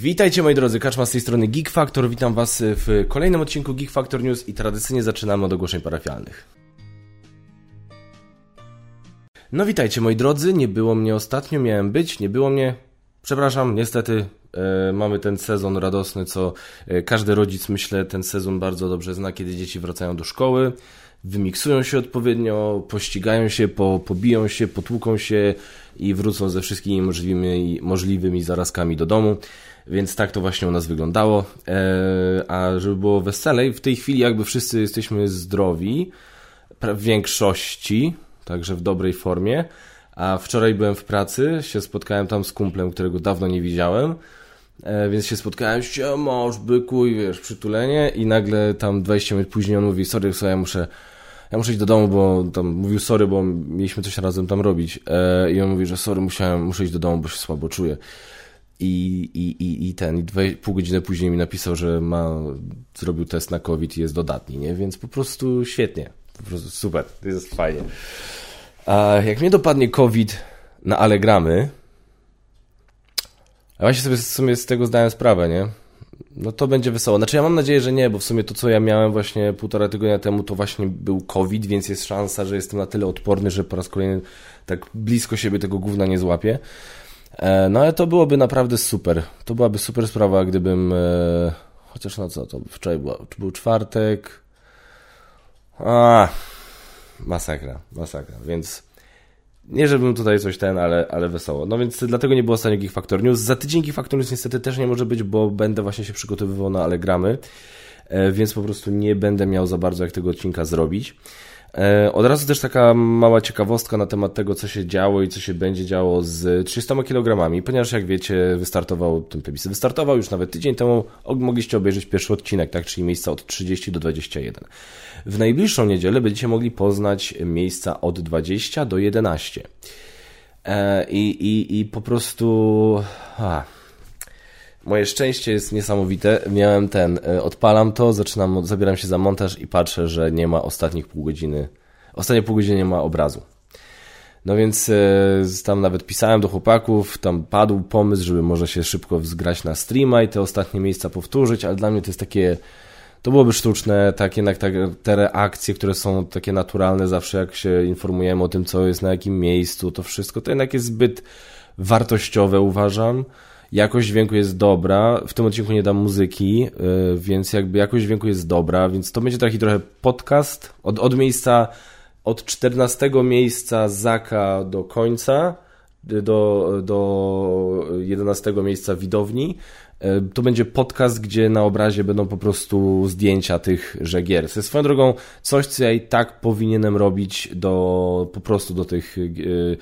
Witajcie moi drodzy, Kaczma z tej strony Geek Factor. Witam was w kolejnym odcinku Geek Factor News i tradycyjnie zaczynamy od ogłoszeń parafialnych. No witajcie moi drodzy, nie było mnie ostatnio, miałem być, nie było mnie. Przepraszam, niestety e, mamy ten sezon radosny, co e, każdy rodzic myślę ten sezon bardzo dobrze zna, kiedy dzieci wracają do szkoły, wymiksują się odpowiednio, pościgają się, po, pobiją się, potłuką się i wrócą ze wszystkimi możliwymi, możliwymi zarazkami do domu. Więc tak to właśnie u nas wyglądało. E, a żeby było weselej, w tej chwili jakby wszyscy jesteśmy zdrowi, w większości, także w dobrej formie. A wczoraj byłem w pracy, się spotkałem tam z kumplem, którego dawno nie widziałem. E, więc się spotkałem, mąż, byku i wiesz, przytulenie i nagle tam 20 minut później on mówi, sorry, ja muszę, ja muszę iść do domu, bo tam mówił sorry, bo mieliśmy coś razem tam robić. E, I on mówi, że sorry, musiałem, muszę iść do domu, bo się słabo czuję. I, i, i, i ten, i dwie, pół godziny później mi napisał, że ma, zrobił test na COVID i jest dodatni, nie? Więc po prostu świetnie. Po prostu super, to jest fajnie. A jak mnie dopadnie COVID na Allegramy, a właśnie sobie w sumie z tego zdałem sprawę, nie? No to będzie wesoło. Znaczy ja mam nadzieję, że nie, bo w sumie to, co ja miałem właśnie półtora tygodnia temu, to właśnie był COVID, więc jest szansa, że jestem na tyle odporny, że po raz kolejny tak blisko siebie tego gówna nie złapię. E, no ale to byłoby naprawdę super. To byłaby super sprawa, gdybym. E, chociaż no co, to wczoraj była, był czwartek. A, masakra, masakra. Więc nie, żebym tutaj coś ten, ale, ale wesoło. No więc dlatego nie było ostatnio Geek Factor News. Za tydzień Geek Factor News niestety też nie może być, bo będę właśnie się przygotowywał na Allegramy, e, więc po prostu nie będę miał za bardzo jak tego odcinka zrobić. E, od razu też taka mała ciekawostka na temat tego, co się działo i co się będzie działo z 300 kg, ponieważ jak wiecie, wystartował, ten plebiscyt wystartował już nawet tydzień temu, mogliście obejrzeć pierwszy odcinek, tak, czyli miejsca od 30 do 21. W najbliższą niedzielę będziecie mogli poznać miejsca od 20 do 11. E, I, i, i po prostu... Moje szczęście jest niesamowite. Miałem ten, e, odpalam to, zaczynam, zabieram się za montaż i patrzę, że nie ma ostatnich pół godziny, ostatnie pół godziny nie ma obrazu. No więc e, tam nawet pisałem do chłopaków, tam padł pomysł, żeby może się szybko wzgrać na streama i te ostatnie miejsca powtórzyć, ale dla mnie to jest takie, to byłoby sztuczne, tak jednak tak, te reakcje, które są takie naturalne zawsze jak się informujemy o tym, co jest na jakim miejscu, to wszystko to jednak jest zbyt wartościowe uważam jakość dźwięku jest dobra. W tym odcinku nie dam muzyki, y, więc jakby jakość dźwięku jest dobra, więc to będzie taki trochę podcast od, od miejsca, od 14 miejsca Zaka do końca, do, do 11 miejsca widowni. Y, to będzie podcast, gdzie na obrazie będą po prostu zdjęcia tych gier. To swoją drogą coś, co ja i tak powinienem robić do, po prostu do tych yy,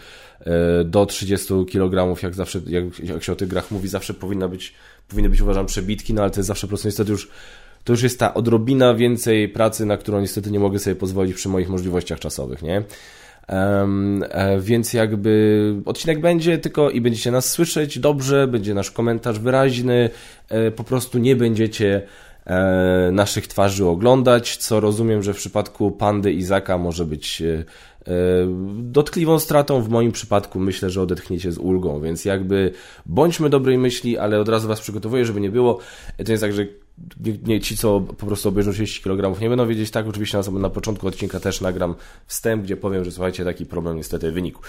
E, do 30 kg, jak zawsze, jak, jak się o tych grach mówi, zawsze powinna być, powinny być uważam przebitki, no ale to jest zawsze po prostu niestety już to już jest ta odrobina więcej pracy, na którą niestety nie mogę sobie pozwolić przy moich możliwościach czasowych, nie? Um, więc jakby odcinek będzie tylko i będziecie nas słyszeć dobrze, będzie nasz komentarz wyraźny, e, po prostu nie będziecie e, naszych twarzy oglądać, co rozumiem, że w przypadku Pandy i Zaka może być dotkliwą stratą. W moim przypadku myślę, że odetchniecie z ulgą, więc jakby bądźmy dobrej myśli, ale od razu Was przygotowuję, żeby nie było. To jest tak, że nie, nie, ci, co po prostu obejrzą 30 kg, nie będą wiedzieć tak. Oczywiście na, na początku odcinka też nagram wstęp, gdzie powiem, że słuchajcie, taki problem niestety wynikł.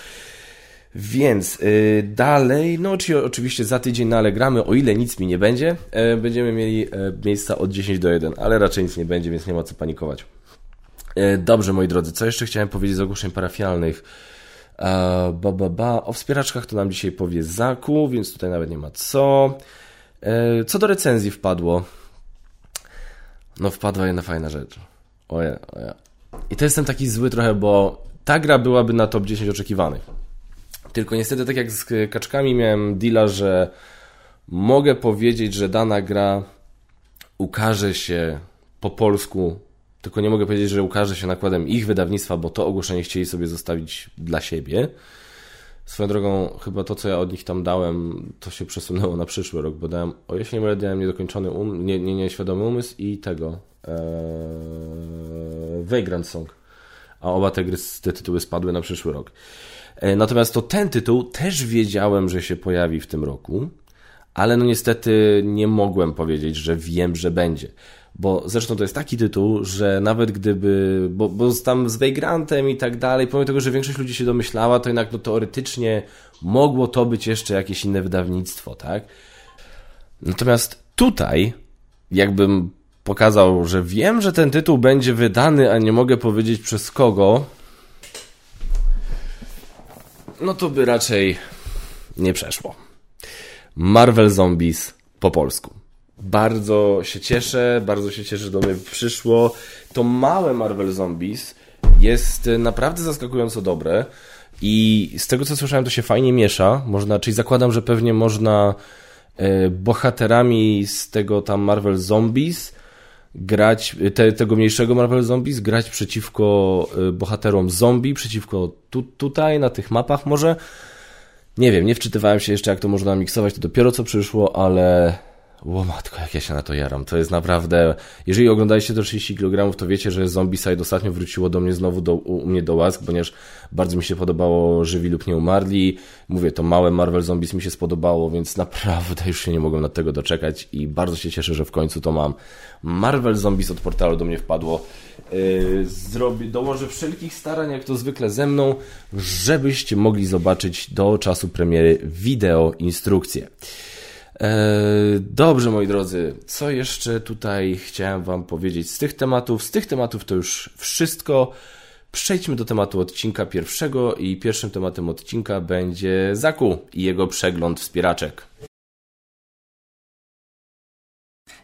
Więc yy, dalej, no czyli oczywiście za tydzień na Allegramy, o ile nic mi nie będzie, yy, będziemy mieli yy, miejsca od 10 do 1, ale raczej nic nie będzie, więc nie ma co panikować. E, dobrze, moi drodzy, co jeszcze chciałem powiedzieć z ogłoszeń parafialnych? E, ba, ba, ba. O wspieraczkach to nam dzisiaj powie Zaku, więc tutaj nawet nie ma co. E, co do recenzji wpadło. No wpadła jedna fajna rzecz. Oje, oje. I to jestem taki zły trochę, bo ta gra byłaby na top 10 oczekiwanych. Tylko niestety, tak jak z kaczkami miałem deala, że mogę powiedzieć, że dana gra ukaże się po polsku tylko nie mogę powiedzieć, że ukaże się nakładem ich wydawnictwa, bo to ogłoszenie chcieli sobie zostawić dla siebie. Swoją drogą, chyba to, co ja od nich tam dałem, to się przesunęło na przyszły rok, bo dałem, o jeśli nie mylę, dałem niedokończony um, nie, nie, nieświadomy umysł i tego ee, Vagrant Song. A oba te, gry, te tytuły spadły na przyszły rok. E, natomiast to ten tytuł też wiedziałem, że się pojawi w tym roku, ale no niestety nie mogłem powiedzieć, że wiem, że będzie. Bo zresztą to jest taki tytuł, że nawet gdyby, bo, bo tam z Veigrantem i tak dalej, pomimo tego, że większość ludzi się domyślała, to jednak no, teoretycznie mogło to być jeszcze jakieś inne wydawnictwo, tak? Natomiast tutaj, jakbym pokazał, że wiem, że ten tytuł będzie wydany, a nie mogę powiedzieć przez kogo, no to by raczej nie przeszło. Marvel Zombies po polsku. Bardzo się cieszę, bardzo się cieszę, że do mnie przyszło. To małe Marvel Zombies jest naprawdę zaskakująco dobre i z tego co słyszałem to się fajnie miesza. Można, czyli zakładam, że pewnie można e, bohaterami z tego tam Marvel Zombies grać, te, tego mniejszego Marvel Zombies, grać przeciwko e, bohaterom zombie, przeciwko tu, tutaj, na tych mapach może. Nie wiem, nie wczytywałem się jeszcze, jak to można miksować, to dopiero co przyszło, ale o matko, jak ja się na to jaram. To jest naprawdę... Jeżeli oglądaliście to 30 kg, to wiecie, że Zombicide ostatnio wróciło do mnie znowu do, u mnie do łask, ponieważ bardzo mi się podobało Żywi lub Nie Umarli. Mówię, to małe Marvel Zombies mi się spodobało, więc naprawdę już się nie mogłem na tego doczekać i bardzo się cieszę, że w końcu to mam. Marvel Zombies od portalu do mnie wpadło. Yy, dołożę wszelkich starań, jak to zwykle ze mną, żebyście mogli zobaczyć do czasu premiery wideo instrukcję. E, dobrze, moi drodzy, co jeszcze tutaj chciałem Wam powiedzieć z tych tematów? Z tych tematów to już wszystko. Przejdźmy do tematu odcinka pierwszego i pierwszym tematem odcinka będzie Zaku i jego przegląd wspieraczek.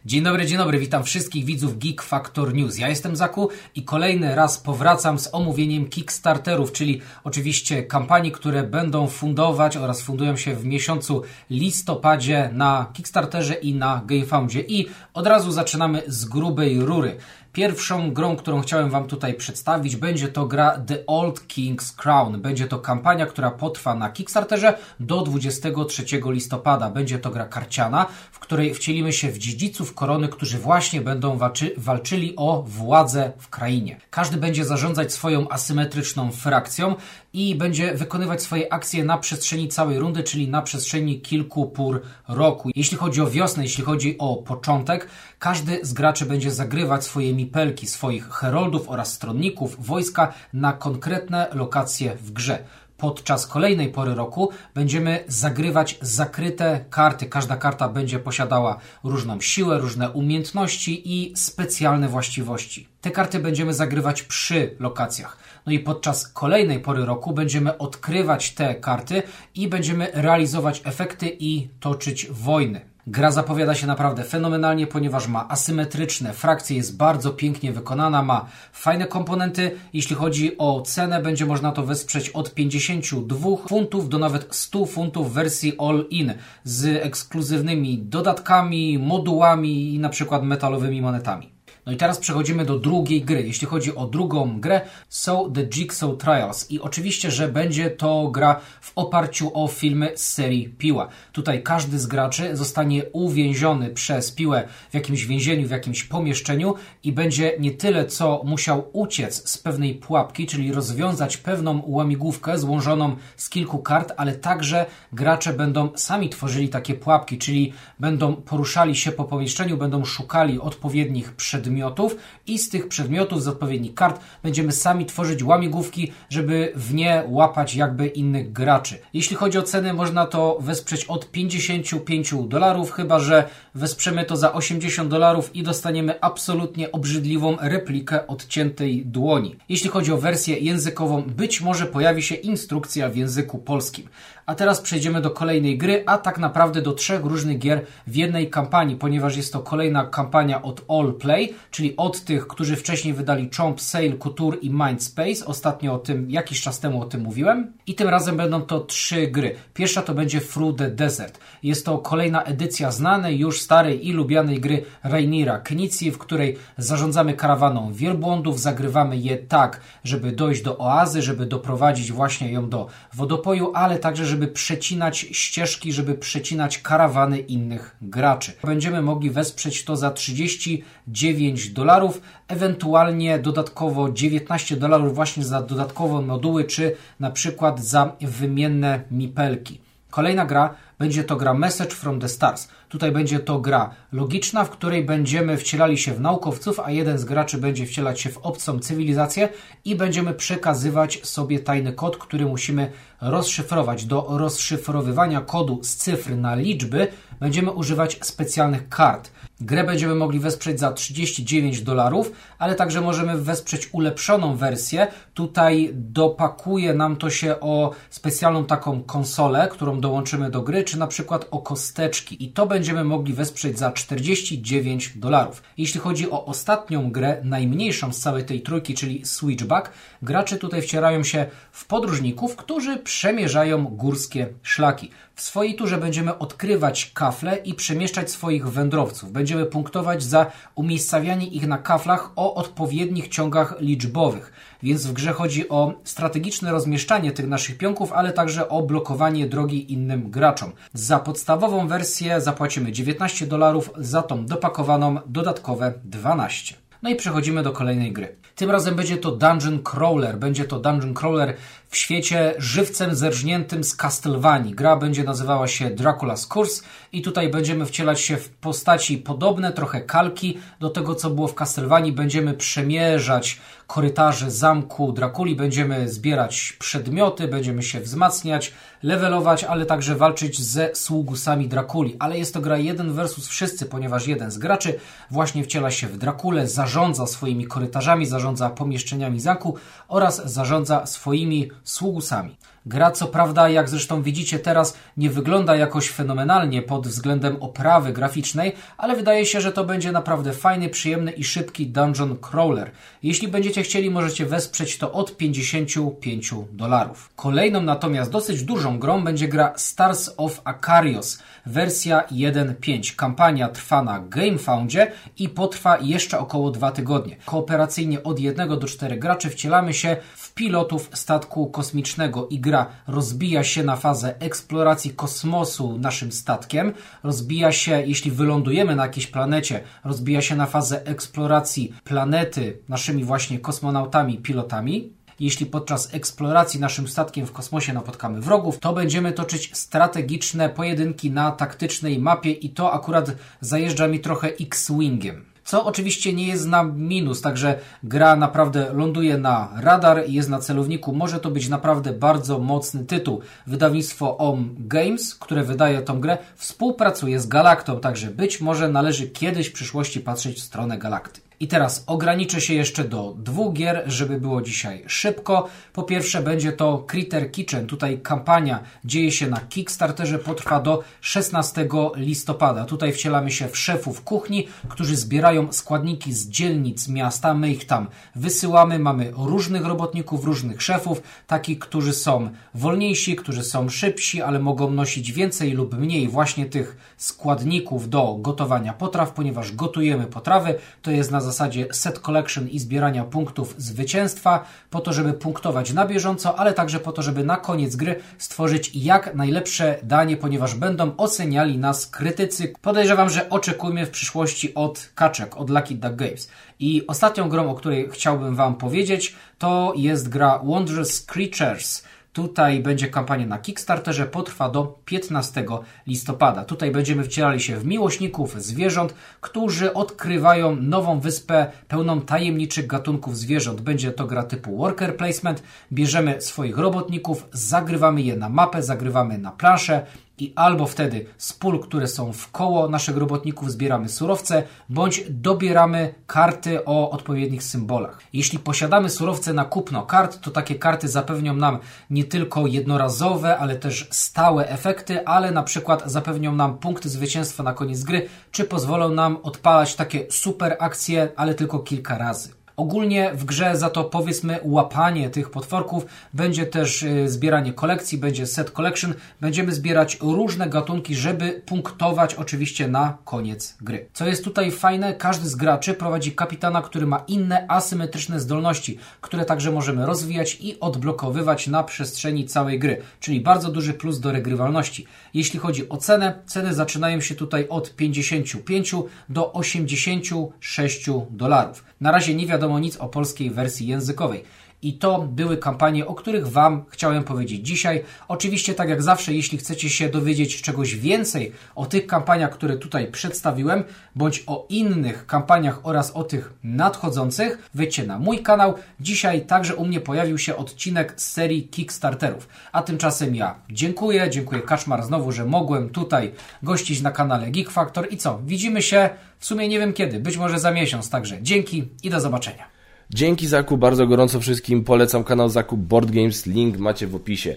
Dzień dobry, dzień dobry, witam wszystkich widzów Geek Factor News. Ja jestem Zaku i kolejny raz powracam z omówieniem Kickstarterów, czyli oczywiście kampanii, które będą fundować oraz fundują się w miesiącu listopadzie na Kickstarterze i na GameFoundzie. I od razu zaczynamy z grubej rury. Pierwszą grą, którą chciałem Wam tutaj przedstawić, będzie to gra The Old King's Crown. Będzie to kampania, która potrwa na Kickstarterze do 23 listopada. Będzie to gra karciana, w której wcielimy się w dziedziców korony, którzy właśnie będą walczy, walczyli o władzę w krainie. Każdy będzie zarządzać swoją asymetryczną frakcją i będzie wykonywać swoje akcje na przestrzeni całej rundy, czyli na przestrzeni kilku pór roku. Jeśli chodzi o wiosnę, jeśli chodzi o początek, każdy z graczy będzie zagrywać swoje mipelki, swoich heroldów oraz stronników wojska na konkretne lokacje w grze podczas kolejnej pory roku będziemy zagrywać zakryte karty. Każda karta będzie posiadała różną siłę, różne umiejętności i specjalne właściwości. Te karty będziemy zagrywać przy lokacjach. No i podczas kolejnej pory roku będziemy odkrywać te karty i będziemy realizować efekty i toczyć wojny. Gra zapowiada się naprawdę fenomenalnie, ponieważ ma asymetryczne frakcje, jest bardzo pięknie wykonana, ma fajne komponenty. Jeśli chodzi o cenę, będzie można to wesprzeć od 52 funtów do nawet 100 funtów w wersji all-in z ekskluzywnymi dodatkami, modułami i na przykład metalowymi monetami. No i teraz przechodzimy do drugiej gry. Jeśli chodzi o drugą grę, są The Jigsaw Trials i oczywiście, że będzie to gra w oparciu o filmy z serii Piła. Tutaj każdy z graczy zostanie uwięziony przez Piłę w jakimś więzieniu, w jakimś pomieszczeniu i będzie nie tyle co musiał uciec z pewnej pułapki, czyli rozwiązać pewną łamigłówkę złożoną z kilku kart, ale także gracze będą sami tworzyli takie pułapki, czyli będą poruszali się po pomieszczeniu, będą szukali odpowiednich przedmiotów, przedmiotów i z tych przedmiotów, z odpowiednich kart będziemy sami tworzyć łamigłówki, żeby w nie łapać jakby innych graczy. Jeśli chodzi o ceny, można to wesprzeć od 55 dolarów, chyba że wesprzemy to za 80 dolarów i dostaniemy absolutnie obrzydliwą replikę odciętej dłoni. Jeśli chodzi o wersję językową, być może pojawi się instrukcja w języku polskim. A teraz przejdziemy do kolejnej gry, a tak naprawdę do trzech różnych gier w jednej kampanii, ponieważ jest to kolejna kampania od All Play, czyli od tych, którzy wcześniej wydali Chomp, Sail, Couture i Mindspace. Ostatnio o tym, jakiś czas temu o tym mówiłem. I tym razem będą to trzy gry. Pierwsza to będzie Through the Desert. Jest to kolejna edycja znanej, już starej i lubianej gry Rainiera Knicji, w której zarządzamy karawaną wielbłądów, zagrywamy je tak, żeby dojść do oazy, żeby doprowadzić właśnie ją do wodopoju, ale także, żeby przecinać ścieżki, żeby przecinać karawany innych graczy. Będziemy mogli wesprzeć to za 39 dolarów, ewentualnie dodatkowo 19 dolarów właśnie za dodatkowe moduły, czy na przykład za wymienne mipelki. Kolejna gra będzie to gra Message from the Stars. Tutaj będzie to gra logiczna, w której będziemy wcielali się w naukowców, a jeden z graczy będzie wcielać się w obcą cywilizację i będziemy przekazywać sobie tajny kod, który musimy rozszyfrować. Do rozszyfrowywania kodu z cyfr na liczby będziemy używać specjalnych kart. Grę będziemy mogli wesprzeć za 39 dolarów, ale także możemy wesprzeć ulepszoną wersję. Tutaj dopakuje nam to się o specjalną taką konsolę, którą dołączymy do gry, czy na przykład o kosteczki i to będziemy mogli wesprzeć za 49 dolarów. Jeśli chodzi o ostatnią grę, najmniejszą z całej tej trójki, czyli Switchback, gracze tutaj wcierają się w podróżników, którzy przemierzają górskie szlaki. W swojej turze będziemy odkrywać kafle i przemieszczać swoich wędrowców. Będziemy punktować za umiejscawianie ich na kaflach o odpowiednich ciągach liczbowych. Więc w grze chodzi o strategiczne rozmieszczanie tych naszych pionków, ale także o blokowanie drogi innym graczom. Za podstawową wersję zapłacimy 19 dolarów, za tą dopakowaną dodatkowe 12. No i przechodzimy do kolejnej gry. Tym razem będzie to Dungeon Crawler. Będzie to Dungeon Crawler w świecie żywcem zerżniętym z Castlevanii. Gra będzie nazywała się Dracula's Curse i tutaj będziemy wcielać się w postaci podobne, trochę kalki do tego, co było w Castlevanii. Będziemy przemierzać korytarze zamku Drakuli, będziemy zbierać przedmioty, będziemy się wzmacniać, levelować, ale także walczyć ze sługusami Drakuli. Ale jest to gra jeden versus wszyscy, ponieważ jeden z graczy właśnie wciela się w Drakulę, zarządza swoimi korytarzami, zarządza pomieszczeniami zamku oraz zarządza swoimi sługusami. Gra, co prawda, jak zresztą widzicie teraz, nie wygląda jakoś fenomenalnie pod względem oprawy graficznej, ale wydaje się, że to będzie naprawdę fajny, przyjemny i szybki dungeon crawler. Jeśli będziecie chcieli, możecie wesprzeć to od 55 dolarów. Kolejną natomiast dosyć dużą grą będzie gra Stars of Akarios, wersja 1.5. Kampania trwa na GameFoundzie i potrwa jeszcze około 2 tygodnie. Kooperacyjnie od 1 do 4 graczy wcielamy się w pilotów statku kosmicznego i gra rozbija się na fazę eksploracji kosmosu naszym statkiem, rozbija się, jeśli wylądujemy na jakiejś planecie, rozbija się na fazę eksploracji planety naszymi właśnie kosmonautami, pilotami. Jeśli podczas eksploracji naszym statkiem w kosmosie napotkamy wrogów, to będziemy toczyć strategiczne pojedynki na taktycznej mapie i to akurat zajeżdża mi trochę X-Wingiem co oczywiście nie jest na minus, także gra naprawdę ląduje na radar, jest na celowniku, może to być naprawdę bardzo mocny tytuł. Wydawnictwo OM Games, które wydaje tą grę, współpracuje z Galactą, także być może należy kiedyś w przyszłości patrzeć w stronę Galakty. I teraz ograniczę się jeszcze do dwóch gier, żeby było dzisiaj szybko. Po pierwsze będzie to Critter Kitchen. Tutaj kampania dzieje się na Kickstarterze, potrwa do 16 listopada. Tutaj wcielamy się w szefów kuchni, którzy zbierają składniki z dzielnic miasta. My ich tam wysyłamy. Mamy różnych robotników, różnych szefów, takich, którzy są wolniejsi, którzy są szybsi, ale mogą nosić więcej lub mniej właśnie tych składników do gotowania potraw, ponieważ gotujemy potrawy. To jest na zasadzie set collection i zbierania punktów zwycięstwa, po to, żeby punktować na bieżąco, ale także po to, żeby na koniec gry stworzyć jak najlepsze danie, ponieważ będą oceniali nas krytycy. Podejrzewam, że oczekujmy w przyszłości od kaczek, od Lucky Duck Games. I ostatnią grą, o której chciałbym Wam powiedzieć, to jest gra Wondrous Creatures. Tutaj będzie kampania na Kickstarterze, potrwa do 15 listopada. Tutaj będziemy wcielali się w miłośników zwierząt, którzy odkrywają nową wyspę pełną tajemniczych gatunków zwierząt. Będzie to gra typu worker placement. Bierzemy swoich robotników, zagrywamy je na mapę, zagrywamy na planszę, i albo wtedy z pól, które są w koło naszych robotników zbieramy surowce, bądź dobieramy karty o odpowiednich symbolach. Jeśli posiadamy surowce na kupno kart, to takie karty zapewnią nam nie tylko jednorazowe, ale też stałe efekty, ale na przykład zapewnią nam punkty zwycięstwa na koniec gry, czy pozwolą nam odpalać takie super akcje, ale tylko kilka razy. Ogólnie w grze za to powiedzmy łapanie tych potworków, będzie też y, zbieranie kolekcji, będzie set collection, będziemy zbierać różne gatunki, żeby punktować oczywiście na koniec gry. Co jest tutaj fajne, każdy z graczy prowadzi kapitana, który ma inne asymetryczne zdolności, które także możemy rozwijać i odblokowywać na przestrzeni całej gry, czyli bardzo duży plus do regrywalności. Jeśli chodzi o cenę, ceny zaczynają się tutaj od 55 do 86 dolarów. Na razie nie wiadomo nic o polskiej wersji językowej. I to były kampanie, o których Wam chciałem powiedzieć dzisiaj. Oczywiście, tak jak zawsze, jeśli chcecie się dowiedzieć czegoś więcej o tych kampaniach, które tutaj przedstawiłem, bądź o innych kampaniach oraz o tych nadchodzących, wejdźcie na mój kanał. Dzisiaj także u mnie pojawił się odcinek z serii Kickstarterów. A tymczasem ja dziękuję, dziękuję Kaczmar znowu, że mogłem tutaj gościć na kanale Geek Factor i co? Widzimy się w sumie nie wiem kiedy, być może za miesiąc, także dzięki i do zobaczenia. Dzięki Zaku, bardzo gorąco wszystkim polecam kanał Zaku Board Games, link macie w opisie.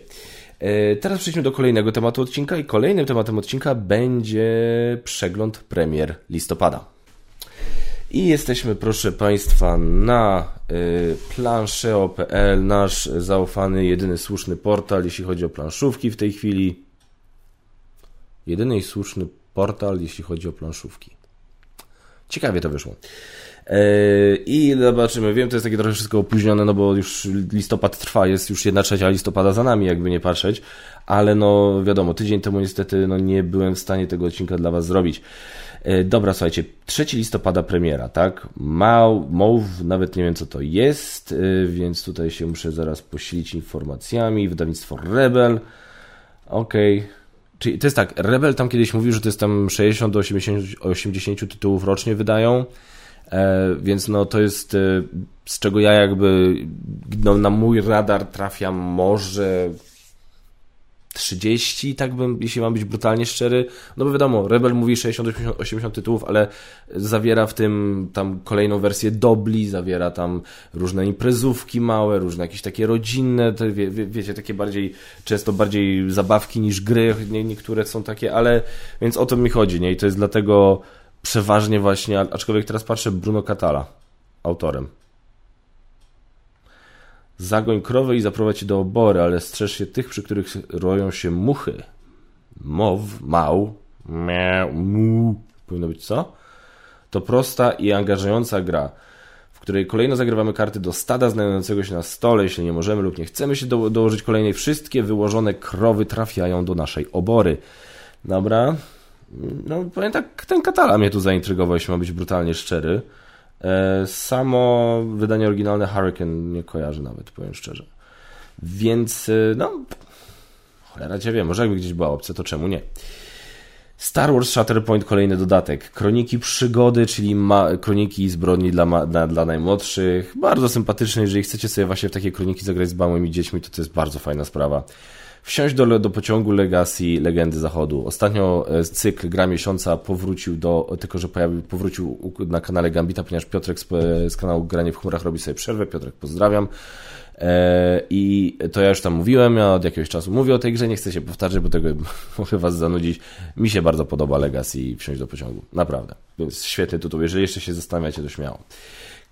E, teraz przejdźmy do kolejnego tematu odcinka i kolejnym tematem odcinka będzie przegląd premier listopada. I jesteśmy, proszę Państwa, na y, planszeo.pl, nasz zaufany, jedyny słuszny portal, jeśli chodzi o planszówki w tej chwili. Jedyny i słuszny portal, jeśli chodzi o planszówki. Ciekawie to wyszło. Yy, I zobaczymy, wiem, to jest takie trochę wszystko opóźnione, no bo już listopad trwa, jest już jedna trzecia listopada za nami, jakby nie patrzeć, ale no wiadomo, tydzień temu niestety no, nie byłem w stanie tego odcinka dla Was zrobić. Yy, dobra, słuchajcie, 3 listopada premiera, tak? Mał, MOW, nawet nie wiem co to jest, yy, więc tutaj się muszę zaraz posilić informacjami. Wydawnictwo Rebel, okej. Okay. Czyli to jest tak, Rebel tam kiedyś mówił, że to jest tam 60 do 80, 80 tytułów rocznie wydają. E, więc no to jest e, z czego ja jakby no, na mój radar trafiam może 30, tak bym, jeśli mam być brutalnie szczery. No bo wiadomo, Rebel mówi 60-80 tytułów, ale zawiera w tym tam kolejną wersję Dobli, zawiera tam różne imprezówki małe, różne jakieś takie rodzinne, te, wie, wie, wiecie, takie bardziej, często bardziej zabawki niż gry, nie, niektóre są takie, ale więc o to mi chodzi, nie? I to jest dlatego przeważnie właśnie, aczkolwiek teraz patrzę, Bruno Catala, autorem. Zagoń krowy i zaprowadź do obory, ale strzeż się tych, przy których roją się muchy. Mow, mał, miau, mu, powinno być co? To prosta i angażująca gra, w której kolejno zagrywamy karty do stada znajdującego się na stole, jeśli nie możemy lub nie chcemy się do, dołożyć kolejnej. Wszystkie wyłożone krowy trafiają do naszej obory. Dobra, no powiem tak, ten Katala mnie tu zaintrygował, jeśli ma być brutalnie szczery. E, samo wydanie oryginalne Hurricane nie kojarzy nawet, powiem szczerze. Więc, e, no, cholera cię może jakby gdzieś była opcja, to czemu nie? Star Wars Shatterpoint, kolejny dodatek. Kroniki przygody, czyli kroniki zbrodni dla, dla, dla najmłodszych. Bardzo sympatyczne, jeżeli chcecie sobie właśnie w takie kroniki zagrać z małymi dziećmi, to to jest bardzo fajna sprawa. Wsiąść do, do pociągu Legacy Legendy Zachodu. Ostatnio e, cykl Gra Miesiąca powrócił do, tylko że pojawił, powrócił na kanale Gambita, ponieważ Piotrek z, z kanału Granie w Chmurach robi sobie przerwę. Piotrek, pozdrawiam. E, I to ja już tam mówiłem, ja od jakiegoś czasu mówię o tej grze, nie chcę się powtarzać, bo tego mogę was zanudzić. Mi się bardzo podoba Legacy i wsiąść do pociągu. Naprawdę. Jest świetny tytuł. Jeżeli jeszcze się zastanawiacie, to śmiało.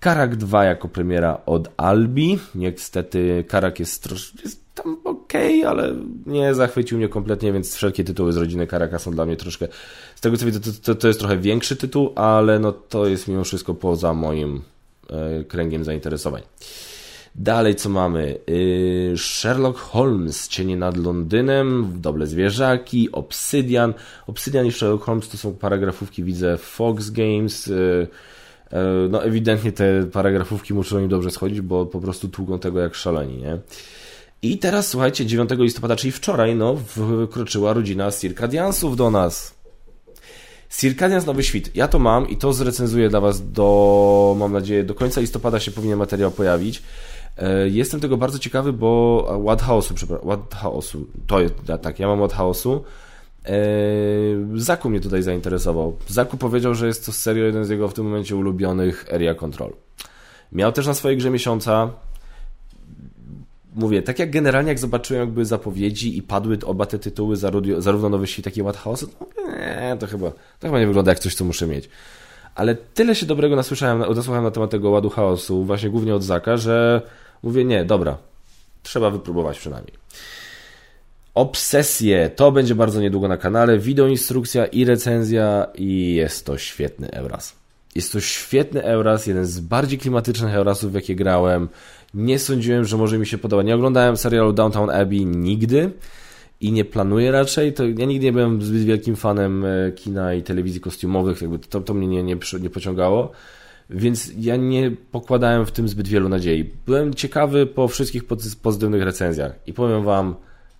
Karak 2 jako premiera od Albi. Niestety Karak jest troszkę tam okej, okay, ale nie zachwycił mnie kompletnie, więc wszelkie tytuły z rodziny Karaka są dla mnie troszkę, z tego co widzę, to, to, to jest trochę większy tytuł, ale no to jest mimo wszystko poza moim e, kręgiem zainteresowań. Dalej co mamy? Yy, Sherlock Holmes, Cienie nad Londynem, Doble Zwierzaki, Obsydian. Obsydian i Sherlock Holmes to są paragrafówki, widzę, Fox Games. Yy, yy, no ewidentnie te paragrafówki muszą im dobrze schodzić, bo po prostu tługą tego jak szaleni, nie? I teraz, słuchajcie, 9 listopada, czyli wczoraj, no, wkroczyła rodzina Circadiansów do nas. Circadians Nowy Świt. Ja to mam i to zrecenzuję dla Was do, mam nadzieję, do końca listopada się powinien materiał pojawić. E, jestem tego bardzo ciekawy, bo Ład Chaosu, przepraszam, Ład Chaosu, to jest, tak, ja mam Ład Chaosu. E, Zaku mnie tutaj zainteresował. Zaku powiedział, że jest to serio jeden z jego w tym momencie ulubionych Area Control. Miał też na swojej grze miesiąca mówię, tak jak generalnie jak zobaczyłem jakby zapowiedzi i padły oba te tytuły, zarówno Nowy Świt, jak i What House, to, nie, to, chyba, to chyba nie wygląda jak coś, co muszę mieć. Ale tyle się dobrego nasłyszałem, nasłuchałem na temat tego ładu chaosu, właśnie głównie od Zaka, że mówię, nie, dobra, trzeba wypróbować przynajmniej. Obsesje, to będzie bardzo niedługo na kanale, wideo instrukcja i recenzja i jest to świetny Euras. Jest to świetny Euras, jeden z bardziej klimatycznych Eurasów, w jakie grałem. Nie sądziłem, że może mi się podoba. Nie oglądałem serialu Downtown Abbey nigdy i nie planuję raczej. To ja nigdy nie byłem zbyt wielkim fanem e, kina i telewizji kostiumowych, jakby to, to mnie nie, nie, nie pociągało. Więc ja nie pokładałem w tym zbyt wielu nadziei. Byłem ciekawy po wszystkich pozytywnych recenzjach i powiem Wam,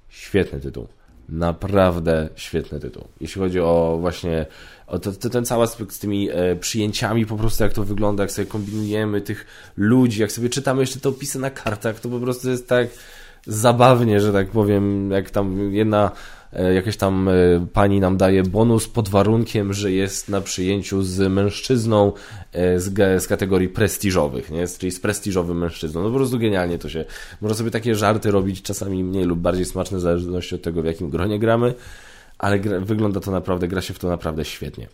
świetny tytuł. Naprawdę świetny tytuł. Jeśli chodzi o właśnie to, to ten cały aspekt z tymi e, przyjęciami, po prostu jak to wygląda, jak sobie kombinujemy tych ludzi, jak sobie czytamy jeszcze te opisy na kartach, to po prostu jest tak zabawnie, że tak powiem, jak tam jedna E, jakaś tam e, pani nam daje bonus pod warunkiem, że jest na przyjęciu z mężczyzną e, z, z kategorii prestiżowych, nie? czyli z prestiżowym mężczyzną. No po prostu genialnie to się. Można sobie takie żarty robić, czasami mniej lub bardziej smaczne, w zależności od tego, w jakim gronie gramy, ale gra, wygląda to naprawdę, gra się w to naprawdę świetnie.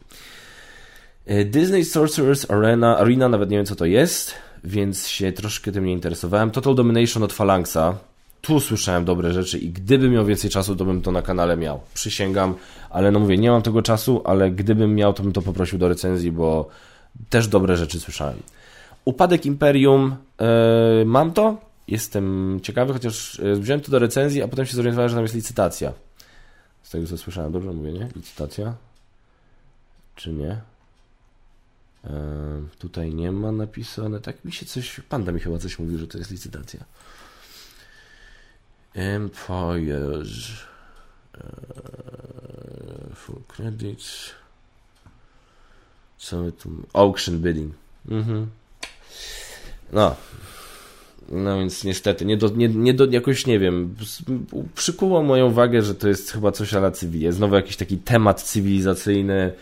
Disney Sorcerers Arena, Arena, nawet nie wiem co to jest, więc się troszkę tym nie interesowałem. Total Domination od Phalanxa, tu słyszałem dobre rzeczy i gdybym miał więcej czasu, to bym to na kanale miał. Przysięgam, ale no mówię, nie mam tego czasu, ale gdybym miał, to bym to poprosił do recenzji, bo też dobre rzeczy słyszałem. Upadek Imperium, yy, mam to, jestem ciekawy, chociaż e, wziąłem to do recenzji, a potem się zorientowałem, że tam jest licytacja. Tego co słyszałem, dobrze mówię, nie? Licytacja? Czy nie? Tutaj nie ma napisane, tak mi się coś, panda mi chyba coś mówi, że to jest licytacja. Empires. Uh, full credits. Co my tu... Auction bidding. Mhm. No. No więc niestety, nie do, nie, nie do, jakoś nie wiem, przykuło moją uwagę, że to jest chyba coś ala cywili. Znowu jakiś taki temat cywilizacyjny,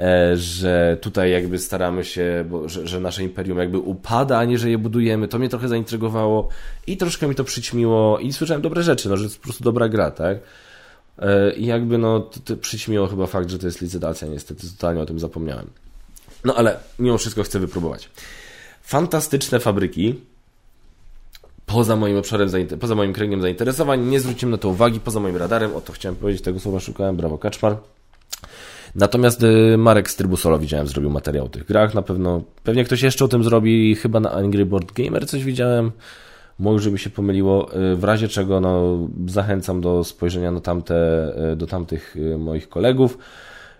E, że tutaj jakby staramy się, bo, że, że, nasze imperium jakby upada, a nie, że je budujemy. To mnie trochę zaintrygowało i troszkę mi to przyćmiło i słyszałem dobre rzeczy, no, że jest po prostu dobra gra, tak? E, I jakby no, to, to przyćmiło chyba fakt, że to jest licytacja, niestety totalnie o tym zapomniałem. No ale mimo wszystko chcę wypróbować. Fantastyczne fabryki, poza moim obszarem, poza moim kręgiem zainteresowań, nie zwróciłem na to uwagi, poza moim radarem, o to chciałem powiedzieć, tego słowa szukałem, brawo Kaczmar. Natomiast y, Marek z trybu solo widziałem, zrobił materiał o tych grach. Na pewno, pewnie ktoś jeszcze o tym zrobi. Chyba na Angry Board Gamer coś widziałem. Może by się pomyliło. Y, w razie czego no, zachęcam do spojrzenia na tamte, y, do tamtych moich kolegów.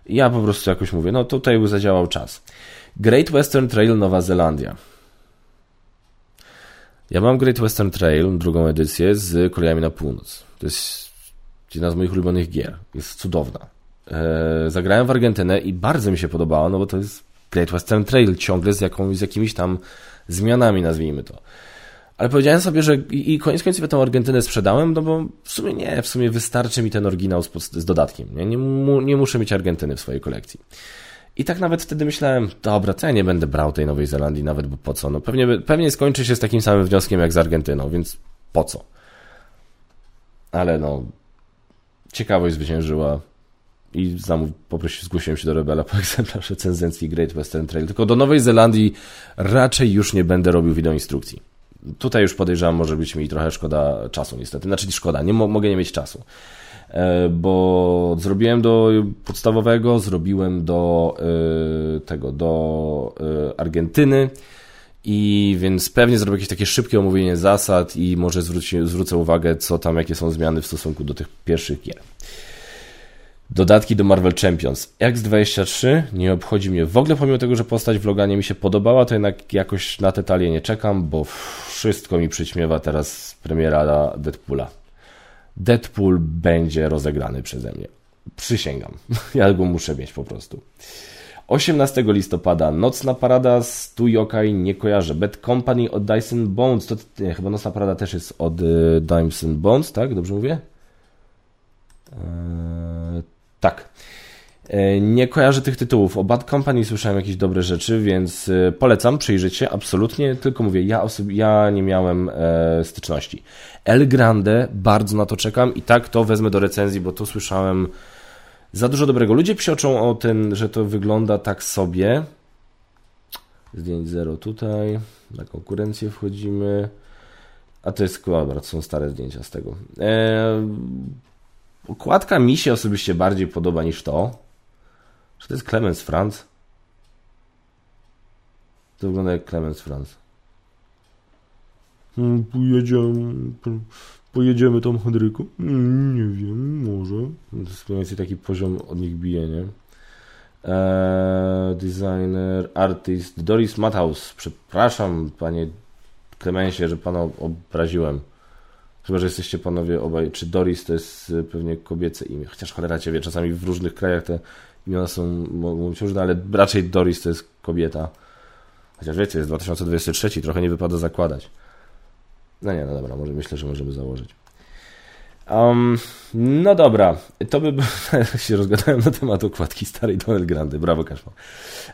Ja po prostu jakoś mówię, no tutaj zadziałał czas. Great Western Trail Nowa Zelandia. Ja mam Great Western Trail, drugą edycję z kolejami na północ. To jest jedna z moich ulubionych gier. Jest cudowna. E, zagrałem w Argentynę i bardzo mi się podobało, no bo to jest Great Western Trail ciągle z, jakąś, z jakimiś tam zmianami, nazwijmy to. Ale powiedziałem sobie, że i, i koniec końców tę Argentynę sprzedałem, no bo w sumie nie, w sumie wystarczy mi ten oryginał z, z dodatkiem. Nie? Nie, mu, nie muszę mieć Argentyny w swojej kolekcji. I tak nawet wtedy myślałem, dobra, to ja nie będę brał tej Nowej Zelandii nawet, bo po co? No pewnie, pewnie skończy się z takim samym wnioskiem jak z Argentyną, więc po co? Ale no, ciekawość zwyciężyła i zamów, poprosił, zgłosiłem się do Rebela po egzemplarz recenzencki Great Western Trail. Tylko do Nowej Zelandii raczej już nie będę robił wideoinstrukcji. Tutaj już podejrzewam, może być mi trochę szkoda czasu niestety. Znaczy szkoda, nie mo mogę nie mieć czasu. E, bo zrobiłem do podstawowego, zrobiłem do e, tego, do e, Argentyny i więc pewnie zrobię jakieś takie szybkie omówienie zasad i może zwróci, zwrócę uwagę, co tam, jakie są zmiany w stosunku do tych pierwszych gier. Dodatki do Marvel Champions. X23 nie obchodzi mnie w ogóle, pomimo tego, że postać w Loganie mi się podobała, to jednak jakoś na te talie nie czekam, bo wszystko mi przyćmiewa teraz premiera Deadpoola. Deadpool będzie rozegrany przeze mnie. Przysięgam. Ja go muszę mieć po prostu. 18 listopada Nocna Parada z Tu Yokai, nie kojarzę. Bad Company od Dyson Bones. To nie, chyba Nocna Parada też jest od y, Dyson Bones, tak? Dobrze mówię? Eee, tak. E, nie kojarzę tych tytułów. O Bad Company słyszałem jakieś dobre rzeczy, więc e, polecam, przyjrzeć się, absolutnie. Tylko mówię, ja, osob- ja nie miałem e, styczności. El Grande, bardzo na to czekam i tak to wezmę do recenzji, bo to słyszałem za dużo dobrego. Ludzie psioczą o tym, że to wygląda tak sobie. Zdjęć zero tutaj. Na konkurencję wchodzimy. A to jest, dobra, to są stare zdjęcia z tego. Eee, Układka mi się osobiście bardziej podoba niż to. Czy to jest Clemens Franz? To wygląda jak Clemens Franz. Hmm, pojedziemy, pojedziemy tam Henryku? Hmm, nie wiem, może. To jest mniej więcej taki poziom od nich bije, nie? Eee, designer, artist Doris Mathaus. Przepraszam, panie Klemensie, że pana obraziłem. Chyba, że jesteście panowie obaj. Czy Doris to jest e, pewnie kobiece imię? Chociaż cholera cię wie, czasami w różnych krajach te imiona są, mogą być różne, ale raczej Doris to jest kobieta. Chociaż wiecie, jest 2023, trochę nie wypada zakładać. No nie, no dobra, może myślę, że możemy założyć. Um, no dobra, to by się rozgadałem na temat okładki starej do El Grande. Brawo, Kaszma.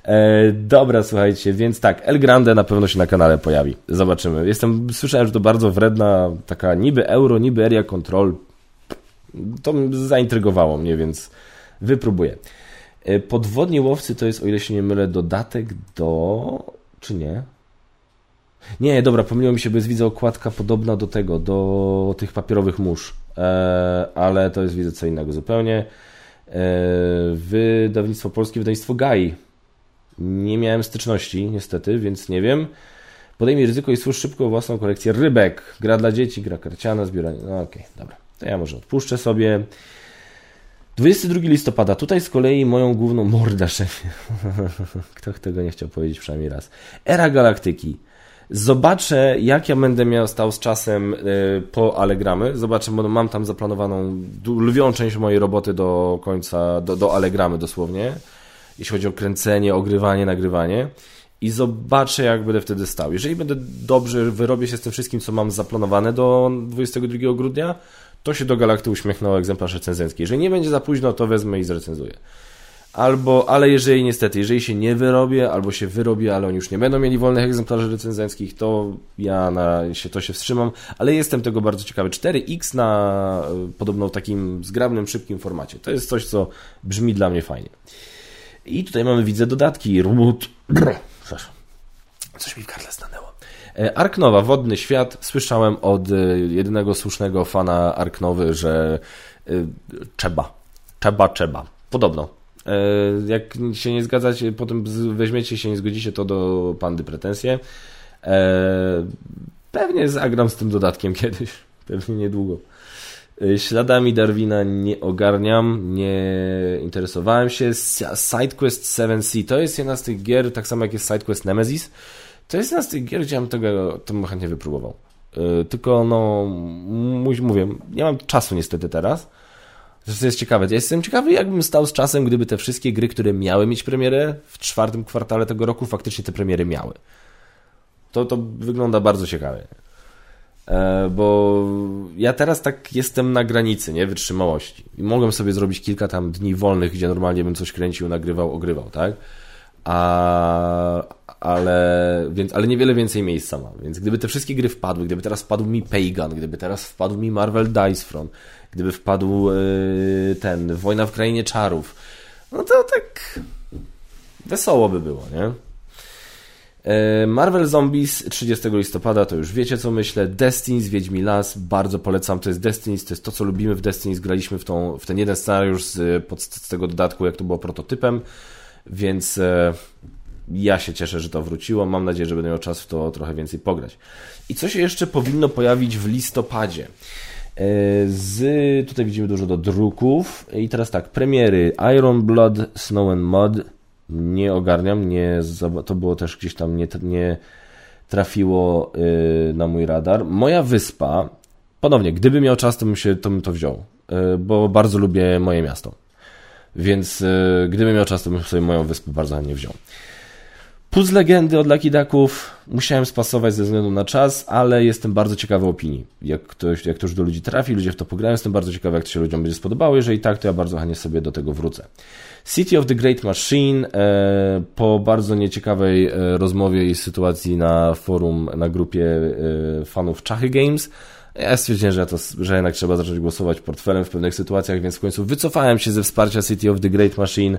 E, dobra, słuchajcie, więc tak, El Grande na pewno się na kanale pojawi. Zobaczymy. Jestem, słyszałem, że to bardzo wredna, taka niby euro, niby area control. To zaintrygowało mnie, więc wypróbuję. E, podwodni łowcy to jest, o ile się nie mylę, dodatek do... czy nie? Nie, dobra, pomyliło mi się, bo jest widzę okładka podobna do tego, do tych papierowych mórz, e, ale to jest widzę co innego zupełnie. E, wydawnictwo polskie, wydawnictwo GAI. Nie miałem styczności, niestety, więc nie wiem. Podejmij ryzyko i stwórz szybko własną kolekcję rybek. Gra dla dzieci, gra karciana, zbieranie. No okej, okay, dobra. To ja może odpuszczę sobie. 22 listopada. Tutaj z kolei moją główną mordę szefie. Kto tego nie chciał powiedzieć przynajmniej raz. Era Galaktyki. Zobaczę, jak ja będę miał stał z czasem y, po Allegramy. Zobaczę, bo mam tam zaplanowaną lwią część mojej roboty do końca, do, do dosłownie. Jeśli chodzi o kręcenie, ogrywanie, nagrywanie. I zobaczę, jak będę wtedy stał. Jeżeli będę dobrze, wyrobię się z tym wszystkim, co mam zaplanowane do 22 grudnia, to się do Galakty uśmiechnął egzemplarz recenzencki. Jeżeli nie będzie za późno, to wezmę i zrecenzuję. Albo, ale jeżeli niestety, jeżeli się nie wyrobię, albo się wyrobię, ale oni już nie będą mieli wolnych egzemplarzy recenzenckich, to ja na się, to się wstrzymam, ale jestem tego bardzo ciekawy. 4X na e, podobno takim zgrabnym, szybkim formacie. To jest coś, co brzmi dla mnie fajnie. I tutaj mamy, widzę, dodatki. Przepraszam. Coś mi w gardle. E, Ark Nowa, Wodny Świat. Słyszałem od e, jedynego słusznego fana Ark Nowy, że trzeba. Trzeba, trzeba. Podobno. E, jak się nie zgadzacie, potem weźmiecie się, nie zgodzicie, to do pandy pretensje. E, pewnie zagram z tym dodatkiem kiedyś, pewnie niedługo. E, śladami Darwina nie ogarniam, nie interesowałem się. SideQuest 7C to jest jedna z tych gier, tak samo jak jest SideQuest Nemesis. To jest jedna z tych gier, gdzie ja bym tego to chętnie wypróbował. Tylko no, mówię, nie mam czasu niestety teraz to jest ciekawe. Ja jestem ciekawy, jakbym stał z czasem, gdyby te wszystkie gry, które miały mieć premierę w czwartym kwartale tego roku, faktycznie te premiery miały. To, to wygląda bardzo ciekawie. E, bo ja teraz tak jestem na granicy, nie? Wytrzymałości. I mogłem sobie zrobić kilka tam dni wolnych, gdzie normalnie bym coś kręcił, nagrywał, ogrywał, tak? A, ale, więc, ale niewiele więcej miejsca mam. Więc gdyby te wszystkie gry wpadły, gdyby teraz wpadł mi Pagan, gdyby teraz wpadł mi Marvel Dice gdyby wpadł yy, ten Wojna w Krainie Czarów, no to tak wesoło by było, nie? E, Marvel Zombies 30 listopada, to już wiecie co myślę. Destiny Wiedźmi Las, bardzo polecam. To jest Destiny, to jest to co lubimy w Destiny. Graliśmy w, tą, w ten jeden scenariusz z, pod, z tego dodatku, jak to było prototypem, więc e, ja się cieszę, że to wróciło. Mam nadzieję, że będę miał czas w to trochę więcej pograć. I co się jeszcze powinno pojawić w listopadzie? E, z, tutaj widzimy dużo do druków. I teraz tak, premiery Iron Blood, Snow and Mud. Nie ogarniam, nie, to było też gdzieś tam nie, nie trafiło e, na mój radar. Moja wyspa, ponownie, gdyby miał czas, to bym, się, to, bym to wziął, e, bo bardzo lubię moje miasto. Więc gdybym miał czas, to bym sobie moją wyspę bardzo chętnie wziął. Puzzle legendy od Lucky Ducków musiałem spasować ze względu na czas, ale jestem bardzo ciekawy opinii. Jak, ktoś, jak to już do ludzi trafi, ludzie w to pograją, jestem bardzo ciekawy, jak to się ludziom będzie spodobało. Jeżeli tak, to ja bardzo chętnie sobie do tego wrócę. City of the Great Machine e, po bardzo nieciekawej e, rozmowie i sytuacji na forum, na grupie e, fanów Czachy Games, ja stwierdziłem, że, to, że jednak trzeba zacząć głosować portfelem w pewnych sytuacjach, więc w końcu wycofałem się ze wsparcia City of the Great Machine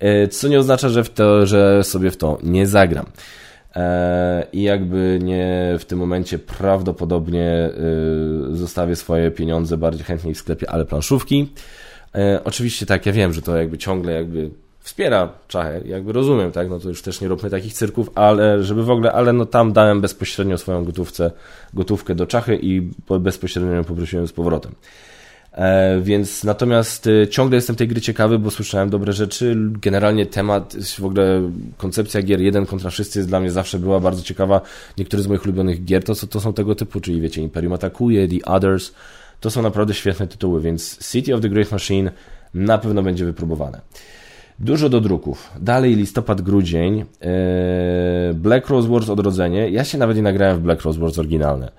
E, co nie oznacza, że, w to, że sobie w to nie zagram. E, I jakby nie w tym momencie prawdopodobnie e, zostawię swoje pieniądze bardziej chętniej w sklepie, ale planszówki. Oczywiście tak, ja wiem, że to jakby ciągle jakby wspiera czachę, jakby rozumiem, tak, no to już też nie róbmy takich cyrków, ale żeby w ogóle, ale no tam dałem bezpośrednio swoją gotówce, gotówkę do czachy i bezpośrednio ją poprosiłem z powrotem. E, więc natomiast e, ciągle jestem tej gry ciekawy, bo słyszałem dobre rzeczy. Generalnie temat, w ogóle koncepcja gier jeden kontra wszyscy jest dla mnie zawsze była bardzo ciekawa. Niektóre z moich ulubionych gier to, to są tego typu, czyli wiecie, Imperium atakuje, The Others. To są naprawdę świetne tytuły, więc City of the Great Machine na pewno będzie wypróbowane. Dużo do druków. Dalej listopad, grudzień. E, Black Rose Wars Odrodzenie. Ja się nawet nie nagrałem w Black Rose Wars oryginalne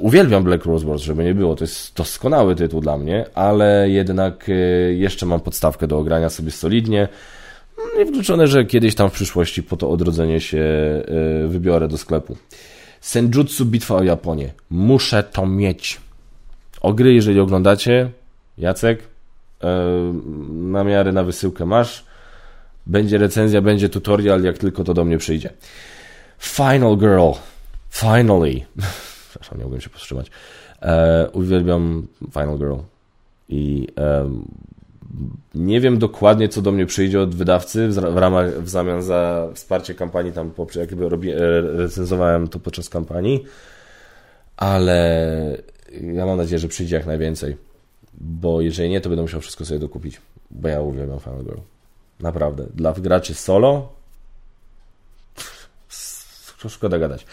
uwielbiam Black Rose Wars, żeby nie było, to jest doskonały tytuł dla mnie, ale jednak e, jeszcze mam podstawkę do ogrania sobie solidnie. Niewykluczone, że kiedyś tam w przyszłości po to odrodzenie się e, wybiorę do sklepu. Senjutsu Bitwa o Japonię. Muszę to mieć. O gry, jeżeli oglądacie, Jacek, e, namiary na wysyłkę masz. Będzie recenzja, będzie tutorial, jak tylko to do mnie przyjdzie. Final Girl. Finally. Przepraszam, nie mogłem się powstrzymać. E, uwielbiam Final Girl. I e, nie wiem dokładnie, co do mnie przyjdzie od wydawcy w, ramach, w zamian za wsparcie kampanii, tam jakby robi, e, recenzowałem to podczas kampanii, ale ja mam nadzieję, że przyjdzie jak najwięcej, bo jeżeli nie, to będę musiał wszystko sobie dokupić, bo ja uwielbiam Final Girl. Naprawdę. Dla graczy solo szkoda gadać.